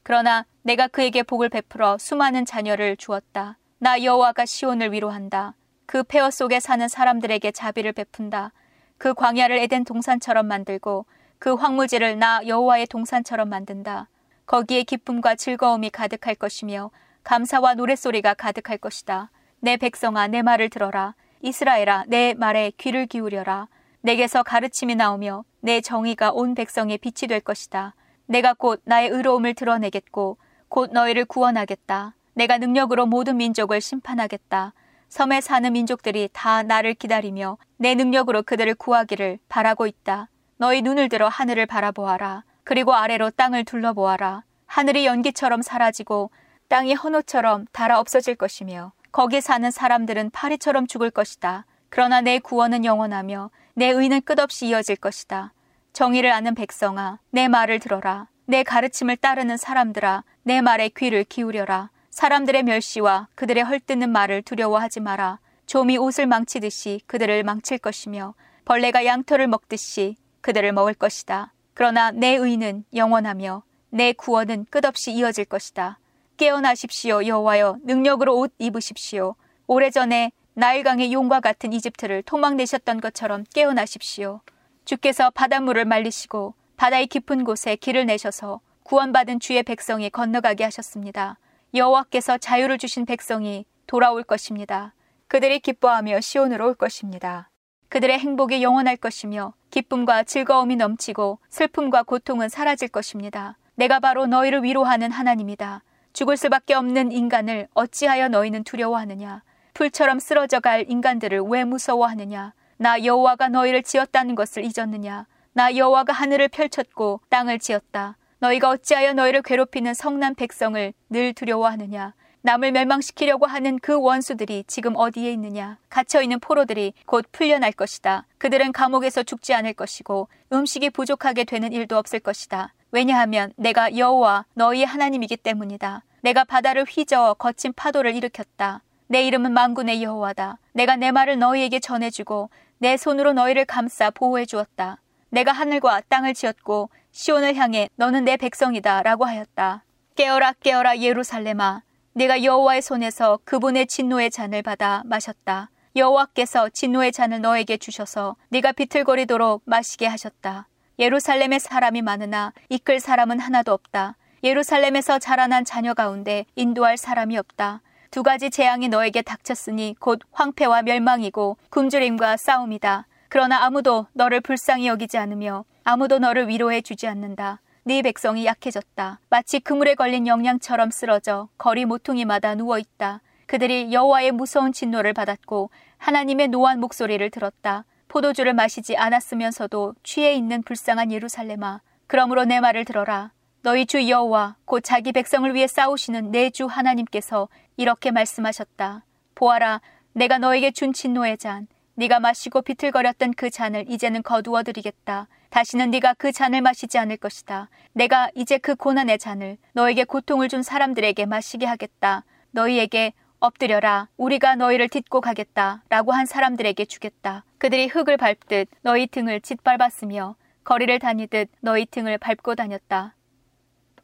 그러나 내가 그에게 복을 베풀어 수많은 자녀를 주었다 나 여호와가 시온을 위로한다 그 폐허 속에 사는 사람들에게 자비를 베푼다 그 광야를 에덴 동산처럼 만들고 그 황무지를 나 여호와의 동산처럼 만든다. 거기에 기쁨과 즐거움이 가득할 것이며 감사와 노랫소리가 가득할 것이다. 내 백성아 내 말을 들어라. 이스라엘아 내 말에 귀를 기울여라. 내게서 가르침이 나오며 내 정의가 온 백성의 빛이 될 것이다. 내가 곧 나의 의로움을 드러내겠고 곧 너희를 구원하겠다. 내가 능력으로 모든 민족을 심판하겠다. 섬에 사는 민족들이 다 나를 기다리며 내 능력으로 그들을 구하기를 바라고 있다. 너희 눈을 들어 하늘을 바라보아라. 그리고 아래로 땅을 둘러보아라. 하늘이 연기처럼 사라지고 땅이 헌옷처럼 달아 없어질 것이며 거기 사는 사람들은 파리처럼 죽을 것이다. 그러나 내 구원은 영원하며 내 의는 끝없이 이어질 것이다. 정의를 아는 백성아, 내 말을 들어라. 내 가르침을 따르는 사람들아, 내 말에 귀를 기울여라. 사람들의 멸시와 그들의 헐뜯는 말을 두려워하지 마라. 좀이 옷을 망치듯이 그들을 망칠 것이며 벌레가 양털을 먹듯이 그들을 먹을 것이다. 그러나 내 의는 영원하며 내 구원은 끝없이 이어질 것이다. 깨어나십시오 여호와여 능력으로 옷 입으십시오. 오래전에 나일강의 용과 같은 이집트를 토막내셨던 것처럼 깨어나십시오. 주께서 바닷물을 말리시고 바다의 깊은 곳에 길을 내셔서 구원받은 주의 백성이 건너가게 하셨습니다. 여호와께서 자유를 주신 백성이 돌아올 것입니다. 그들이 기뻐하며 시온으로 올 것입니다. 그들의 행복이 영원할 것이며 기쁨과 즐거움이 넘치고 슬픔과 고통은 사라질 것입니다. 내가 바로 너희를 위로하는 하나님이다. 죽을 수밖에 없는 인간을 어찌하여 너희는 두려워하느냐? 풀처럼 쓰러져 갈 인간들을 왜 무서워하느냐? 나 여호와가 너희를 지었다는 것을 잊었느냐? 나 여호와가 하늘을 펼쳤고 땅을 지었다. 너희가 어찌하여 너희를 괴롭히는 성난 백성을 늘 두려워하느냐? 남을 멸망시키려고 하는 그 원수들이 지금 어디에 있느냐? 갇혀 있는 포로들이 곧 풀려날 것이다. 그들은 감옥에서 죽지 않을 것이고 음식이 부족하게 되는 일도 없을 것이다. 왜냐하면 내가 여호와 너희의 하나님이기 때문이다. 내가 바다를 휘저어 거친 파도를 일으켰다. 내 이름은 망군의 여호와다. 내가 내 말을 너희에게 전해주고 내 손으로 너희를 감싸 보호해 주었다. 내가 하늘과 땅을 지었고 시온을 향해 너는 내 백성이다라고 하였다. 깨어라 깨어라 예루살렘아 네가 여호와의 손에서 그분의 진노의 잔을 받아 마셨다. 여호와께서 진노의 잔을 너에게 주셔서 네가 비틀거리도록 마시게 하셨다. 예루살렘에 사람이 많으나 이끌 사람은 하나도 없다. 예루살렘에서 자라난 자녀 가운데 인도할 사람이 없다. 두 가지 재앙이 너에게 닥쳤으니 곧 황폐와 멸망이고 굶주림과 싸움이다. 그러나 아무도 너를 불쌍히 여기지 않으며 아무도 너를 위로해 주지 않는다. 네 백성이 약해졌다. 마치 그물에 걸린 영양처럼 쓰러져 거리 모퉁이마다 누워 있다. 그들이 여호와의 무서운 진노를 받았고 하나님의 노한 목소리를 들었다. 포도주를 마시지 않았으면서도 취해 있는 불쌍한 예루살렘아. 그러므로 내 말을 들어라. 너희 주 여호와 곧 자기 백성을 위해 싸우시는 내 주 하나님께서 이렇게 말씀하셨다. 보아라, 내가 너에게 준 진노의 잔, 네가 마시고 비틀거렸던 그 잔을 이제는 거두어들이겠다. 다시는 네가 그 잔을 마시지 않을 것이다. 내가 이제 그 고난의 잔을 너에게 고통을 준 사람들에게 마시게 하겠다. 너희에게 엎드려라. 우리가 너희를 딛고 가겠다. 라고 한 사람들에게 주겠다. 그들이 흙을 밟듯 너희 등을 짓밟았으며 거리를 다니듯 너희 등을 밟고 다녔다.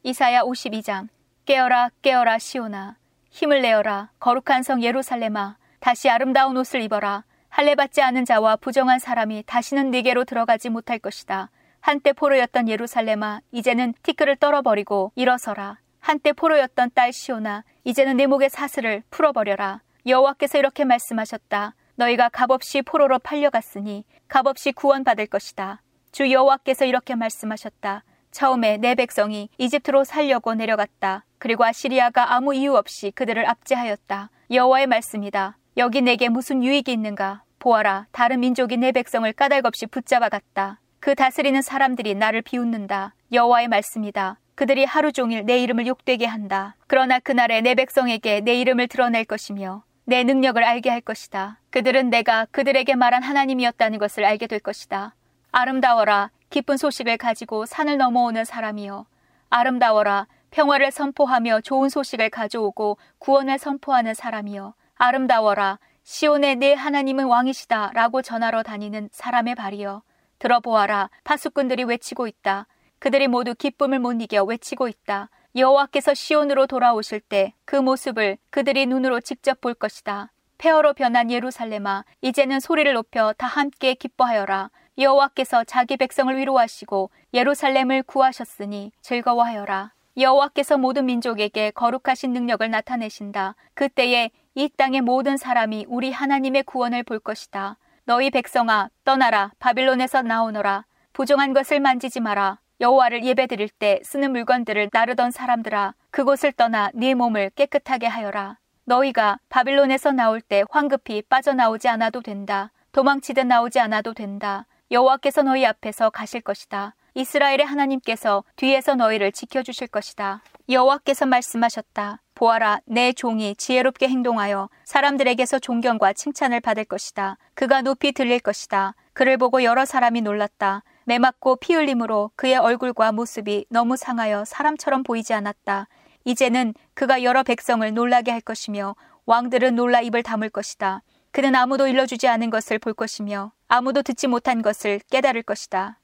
이사야 52장 깨어라 깨어라 시오나 힘을 내어라 거룩한 성 예루살렘아 다시 아름다운 옷을 입어라 할례받지 않은 자와 부정한 사람이 다시는 네게로 들어가지 못할 것이다. 한때 포로였던 예루살렘아, 이제는 티끌을 떨어버리고 일어서라. 한때 포로였던 딸 시오나, 이제는 내 목의 사슬을 풀어버려라. 여호와께서 이렇게 말씀하셨다. 너희가 값없이 포로로 팔려갔으니 값없이 구원받을 것이다. 주 여호와께서 이렇게 말씀하셨다. 처음에 내 백성이 이집트로 살려고 내려갔다. 그리고 아시리아가 아무 이유 없이 그들을 압제하였다. 여호와의 말씀이다. 여기 내게 무슨 유익이 있는가? 보아라, 다른 민족이 내 백성을 까닭 없이 붙잡아 갔다. 그 다스리는 사람들이 나를 비웃는다. 여호와의 말씀이다. 그들이 하루 종일 내 이름을 욕되게 한다. 그러나 그날에 내 백성에게 내 이름을 드러낼 것이며 내 능력을 알게 할 것이다. 그들은 내가 그들에게 말한 하나님이었다는 것을 알게 될 것이다. 아름다워라, 기쁜 소식을 가지고 산을 넘어오는 사람이여. 아름다워라, 평화를 선포하며 좋은 소식을 가져오고 구원을 선포하는 사람이여. 아름다워라, 시온의 내 하나님은 왕이시다 라고 전하러 다니는 사람의 발이여 들어보아라 파수꾼들이 외치고 있다. 그들이 모두 기쁨을 못 이겨 외치고 있다. 여호와께서 시온으로 돌아오실 때 그 모습을 그들이 눈으로 직접 볼 것이다. 폐허로 변한 예루살렘아 이제는 소리를 높여 다 함께 기뻐하여라. 여호와께서 자기 백성을 위로하시고 예루살렘을 구하셨으니 즐거워하여라. 여호와께서 모든 민족에게 거룩하신 능력을 나타내신다. 그때에 이 땅의 모든 사람이 우리 하나님의 구원을 볼 것이다. 너희 백성아 떠나라 바빌론에서 나오너라 부정한 것을 만지지 마라 여호와를 예배드릴 때 쓰는 물건들을 나르던 사람들아 그곳을 떠나 네 몸을 깨끗하게 하여라 너희가 바빌론에서 나올 때 황급히 빠져나오지 않아도 된다 도망치듯 나오지 않아도 된다 여호와께서 너희 앞에서 가실 것이다 이스라엘의 하나님께서 뒤에서 너희를 지켜주실 것이다 여호와께서 말씀하셨다 보아라, 내 종이 지혜롭게 행동하여 사람들에게서 존경과 칭찬을 받을 것이다. 그가 높이 들릴 것이다. 그를 보고 여러 사람이 놀랐다. 매맞고 피 흘림으로 그의 얼굴과 모습이 너무 상하여 사람처럼 보이지 않았다. 이제는 그가 여러 백성을 놀라게 할 것이며 왕들은 놀라 입을 다물 것이다. 그는 아무도 일러주지 않은 것을 볼 것이며 아무도 듣지 못한 것을 깨달을 것이다.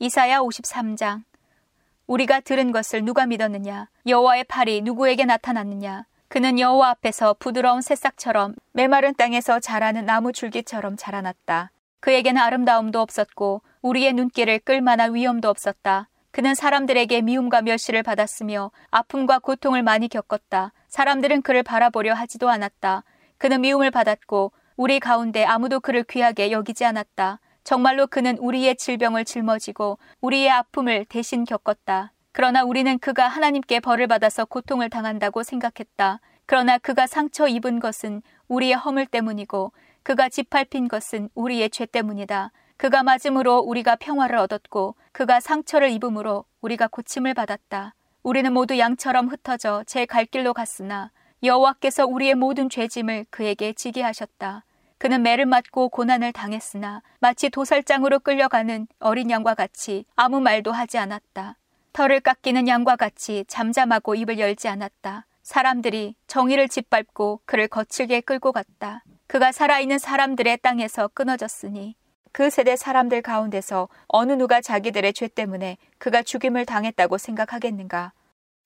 이사야 53장 우리가 들은 것을 누가 믿었느냐? 여호와의 팔이 누구에게 나타났느냐? 그는 여호와 앞에서 부드러운 새싹처럼 메마른 땅에서 자라는 나무 줄기처럼 자라났다. 그에게는 아름다움도 없었고 우리의 눈길을 끌 만한 위험도 없었다. 그는 사람들에게 미움과 멸시를 받았으며 아픔과 고통을 많이 겪었다. 사람들은 그를 바라보려 하지도 않았다. 그는 미움을 받았고 우리 가운데 아무도 그를 귀하게 여기지 않았다. 정말로 그는 우리의 질병을 짊어지고 우리의 아픔을 대신 겪었다. 그러나 우리는 그가 하나님께 벌을 받아서 고통을 당한다고 생각했다. 그러나 그가 상처 입은 것은 우리의 허물 때문이고 그가 짓밟힌 것은 우리의 죄 때문이다. 그가 맞음으로 우리가 평화를 얻었고 그가 상처를 입음으로 우리가 고침을 받았다. 우리는 모두 양처럼 흩어져 제 갈 길로 갔으나 여호와께서 우리의 모든 죄짐을 그에게 지게 하셨다. 그는 매를 맞고 고난을 당했으나 마치 도살장으로 끌려가는 어린 양과 같이 아무 말도 하지 않았다. 털을 깎이는 양과 같이 잠잠하고 입을 열지 않았다. 사람들이 정의를 짓밟고 그를 거칠게 끌고 갔다. 그가 살아있는 사람들의 땅에서 끊어졌으니 그 세대 사람들 가운데서 어느 누가 자기들의 죄 때문에 그가 죽임을 당했다고 생각하겠는가?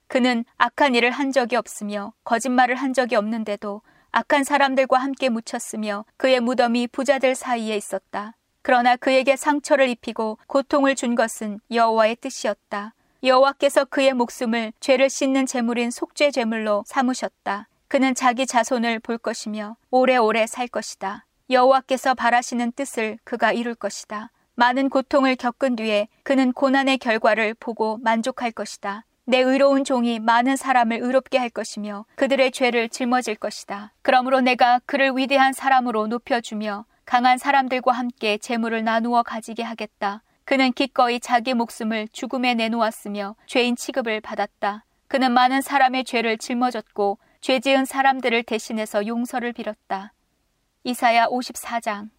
그는 악한 일을 한 적이 없으며 거짓말을 한 적이 없는데도 악한 사람들과 함께 묻혔으며 그의 무덤이 부자들 사이에 있었다. 그러나 그에게 상처를 입히고 고통을 준 것은 여호와의 뜻이었다. 여호와께서 그의 목숨을 죄를 씻는 제물인 속죄 제물로 삼으셨다. 그는 자기 자손을 볼 것이며 오래오래 살 것이다. 여호와께서 바라시는 뜻을 그가 이룰 것이다. 많은 고통을 겪은 뒤에 그는 고난의 결과를 보고 만족할 것이다. 내 의로운 종이 많은 사람을 의롭게 할 것이며 그들의 죄를 짊어질 것이다. 그러므로 내가 그를 위대한 사람으로 높여주며 강한 사람들과 함께 재물을 나누어 가지게 하겠다. 그는 기꺼이 자기 목숨을 죽음에 내놓았으며 죄인 취급을 받았다. 그는 많은 사람의 죄를 짊어졌고 죄 지은 사람들을 대신해서 용서를 빌었다. 이사야 54장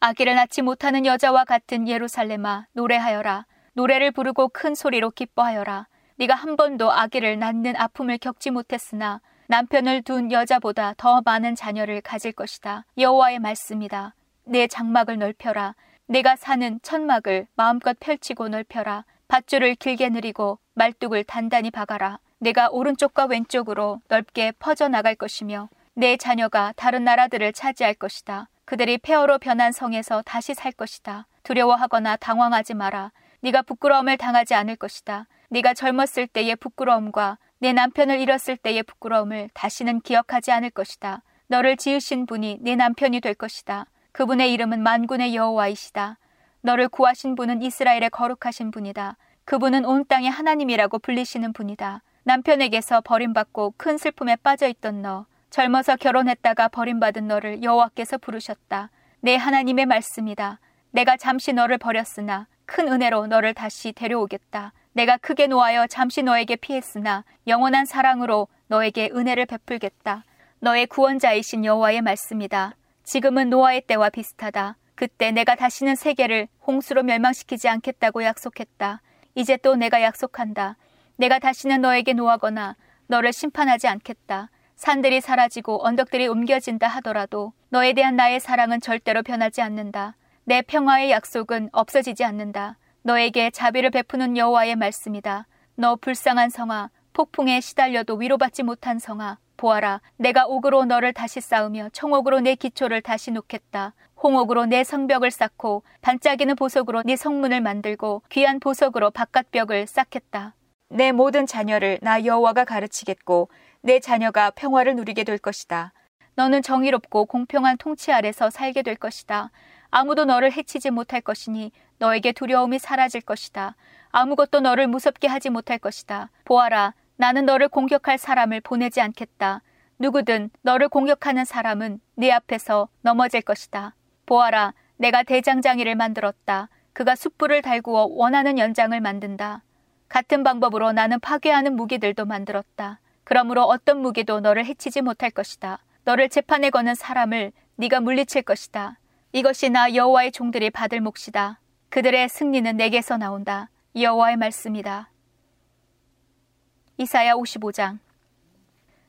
아기를 낳지 못하는 여자와 같은 예루살렘아 노래하여라 노래를 부르고 큰 소리로 기뻐하여라 네가 한 번도 아기를 낳는 아픔을 겪지 못했으나 남편을 둔 여자보다 더 많은 자녀를 가질 것이다. 여호와의 말씀이다. 내 장막을 넓혀라. 내가 사는 천막을 마음껏 펼치고 넓혀라. 밧줄을 길게 느리고 말뚝을 단단히 박아라. 내가 오른쪽과 왼쪽으로 넓게 퍼져나갈 것이며 내 자녀가 다른 나라들을 차지할 것이다. 그들이 폐허로 변한 성에서 다시 살 것이다. 두려워하거나 당황하지 마라. 네가 부끄러움을 당하지 않을 것이다. 네가 젊었을 때의 부끄러움과 내 남편을 잃었을 때의 부끄러움을 다시는 기억하지 않을 것이다. 너를 지으신 분이 내 남편이 될 것이다. 그분의 이름은 만군의 여호와이시다. 너를 구하신 분은 이스라엘의 거룩하신 분이다. 그분은 온 땅의 하나님이라고 불리시는 분이다. 남편에게서 버림받고 큰 슬픔에 빠져 있던 너, 젊어서 결혼했다가 버림받은 너를 여호와께서 부르셨다. 내 하나님의 말씀이다. 내가 잠시 너를 버렸으나 큰 은혜로 너를 다시 데려오겠다. 내가 크게 놓아여 잠시 너에게 피했으나 영원한 사랑으로 너에게 은혜를 베풀겠다. 너의 구원자이신 여호와의 말씀이다. 지금은 노아의 때와 비슷하다. 그때 내가 다시는 세계를 홍수로 멸망시키지 않겠다고 약속했다. 이제 또 내가 약속한다. 내가 다시는 너에게 노하거나 너를 심판하지 않겠다. 산들이 사라지고 언덕들이 옮겨진다 하더라도 너에 대한 나의 사랑은 절대로 변하지 않는다. 내 평화의 약속은 없어지지 않는다. 너에게 자비를 베푸는 여호와의 말씀이다. 너 불쌍한 성아, 폭풍에 시달려도 위로받지 못한 성아, 보아라, 내가 옥으로 너를 다시 쌓으며 청옥으로 내 기초를 다시 놓겠다. 홍옥으로 내 성벽을 쌓고 반짝이는 보석으로 네 성문을 만들고 귀한 보석으로 바깥벽을 쌓겠다. 내 모든 자녀를 나 여호와가 가르치겠고 내 자녀가 평화를 누리게 될 것이다. 너는 정의롭고 공평한 통치 아래서 살게 될 것이다. 아무도 너를 해치지 못할 것이니 너에게 두려움이 사라질 것이다. 아무것도 너를 무섭게 하지 못할 것이다. 보아라, 나는 너를 공격할 사람을 보내지 않겠다. 누구든 너를 공격하는 사람은 네 앞에서 넘어질 것이다. 보아라, 내가 대장장이를 만들었다. 그가 숯불을 달구어 원하는 연장을 만든다. 같은 방법으로 나는 파괴하는 무기들도 만들었다. 그러므로 어떤 무기도 너를 해치지 못할 것이다. 너를 재판에 거는 사람을 네가 물리칠 것이다. 이것이 나 여호와의 종들이 받을 몫이다. 그들의 승리는 내게서 나온다. 여호와의 말씀이다. 이사야 55장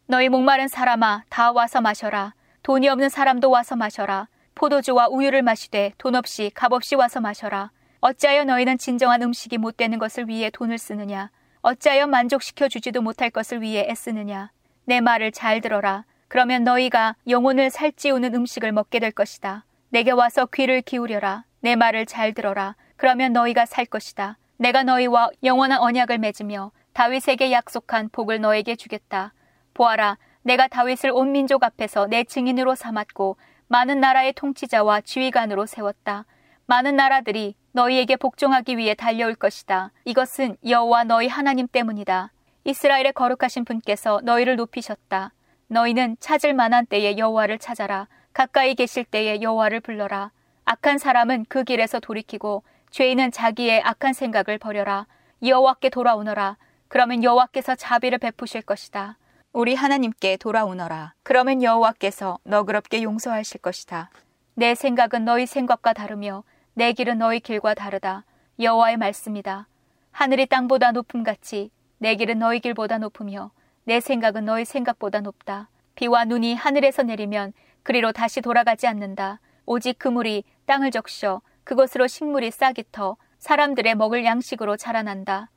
너희 목마른 사람아 다 와서 마셔라. 돈이 없는 사람도 와서 마셔라. 포도주와 우유를 마시되 돈 없이 값 없이 와서 마셔라. 어찌하여 너희는 진정한 음식이 못 되는 것을 위해 돈을 쓰느냐? 어찌하여 만족시켜 주지도 못할 것을 위해 애쓰느냐? 내 말을 잘 들어라. 그러면 너희가 영혼을 살찌우는 음식을 먹게 될 것이다. 내게 와서 귀를 기울여라. 내 말을 잘 들어라. 그러면 너희가 살 것이다. 내가 너희와 영원한 언약을 맺으며 다윗에게 약속한 복을 너에게 주겠다. 보아라, 내가 다윗을 온 민족 앞에서 내 증인으로 삼았고 많은 나라의 통치자와 지휘관으로 세웠다. 많은 나라들이 너희에게 복종하기 위해 달려올 것이다. 이것은 여호와 너희 하나님 때문이다. 이스라엘의 거룩하신 분께서 너희를 높이셨다. 너희는 찾을 만한 때에 여호와를 찾아라. 가까이 계실 때에 여호와를 불러라. 악한 사람은 그 길에서 돌이키고 죄인은 자기의 악한 생각을 버려라. 여호와께 돌아오너라. 그러면 여호와께서 자비를 베푸실 것이다. 우리 하나님께 돌아오너라. 그러면 여호와께서 너그럽게 용서하실 것이다. 내 생각은 너희 생각과 다르며 내 길은 너희 길과 다르다. 여호와의 말씀이다. 하늘이 땅보다 높음 같이 내 길은 너희 길보다 높으며 내 생각은 너희 생각보다 높다. 비와 눈이 하늘에서 내리면 그리로 다시 돌아가지 않는다. 오직 그물이 땅을 적셔 그것으로 식물이 싹이 터 사람들의 먹을 양식으로 자라난다.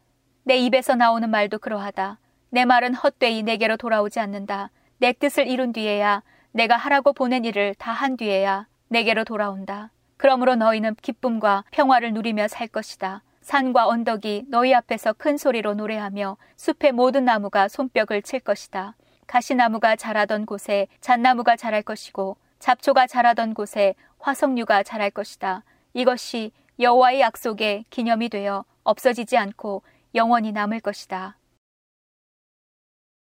내 입에서 나오는 말도 그러하다. 내 말은 헛되이 내게로 돌아오지 않는다. 내 뜻을 이룬 뒤에야 내가 하라고 보낸 일을 다 한 뒤에야 내게로 돌아온다. 그러므로 너희는 기쁨과 평화를 누리며 살 것이다. 산과 언덕이 너희 앞에서 큰 소리로 노래하며 숲의 모든 나무가 손뼉을 칠 것이다. 가시나무가 자라던 곳에 잣나무가 자랄 것이고 잡초가 자라던 곳에 화석류가 자랄 것이다. 이것이 여호와의 약속의 기념이 되어 없어지지 않고 영원히 남을 것이다.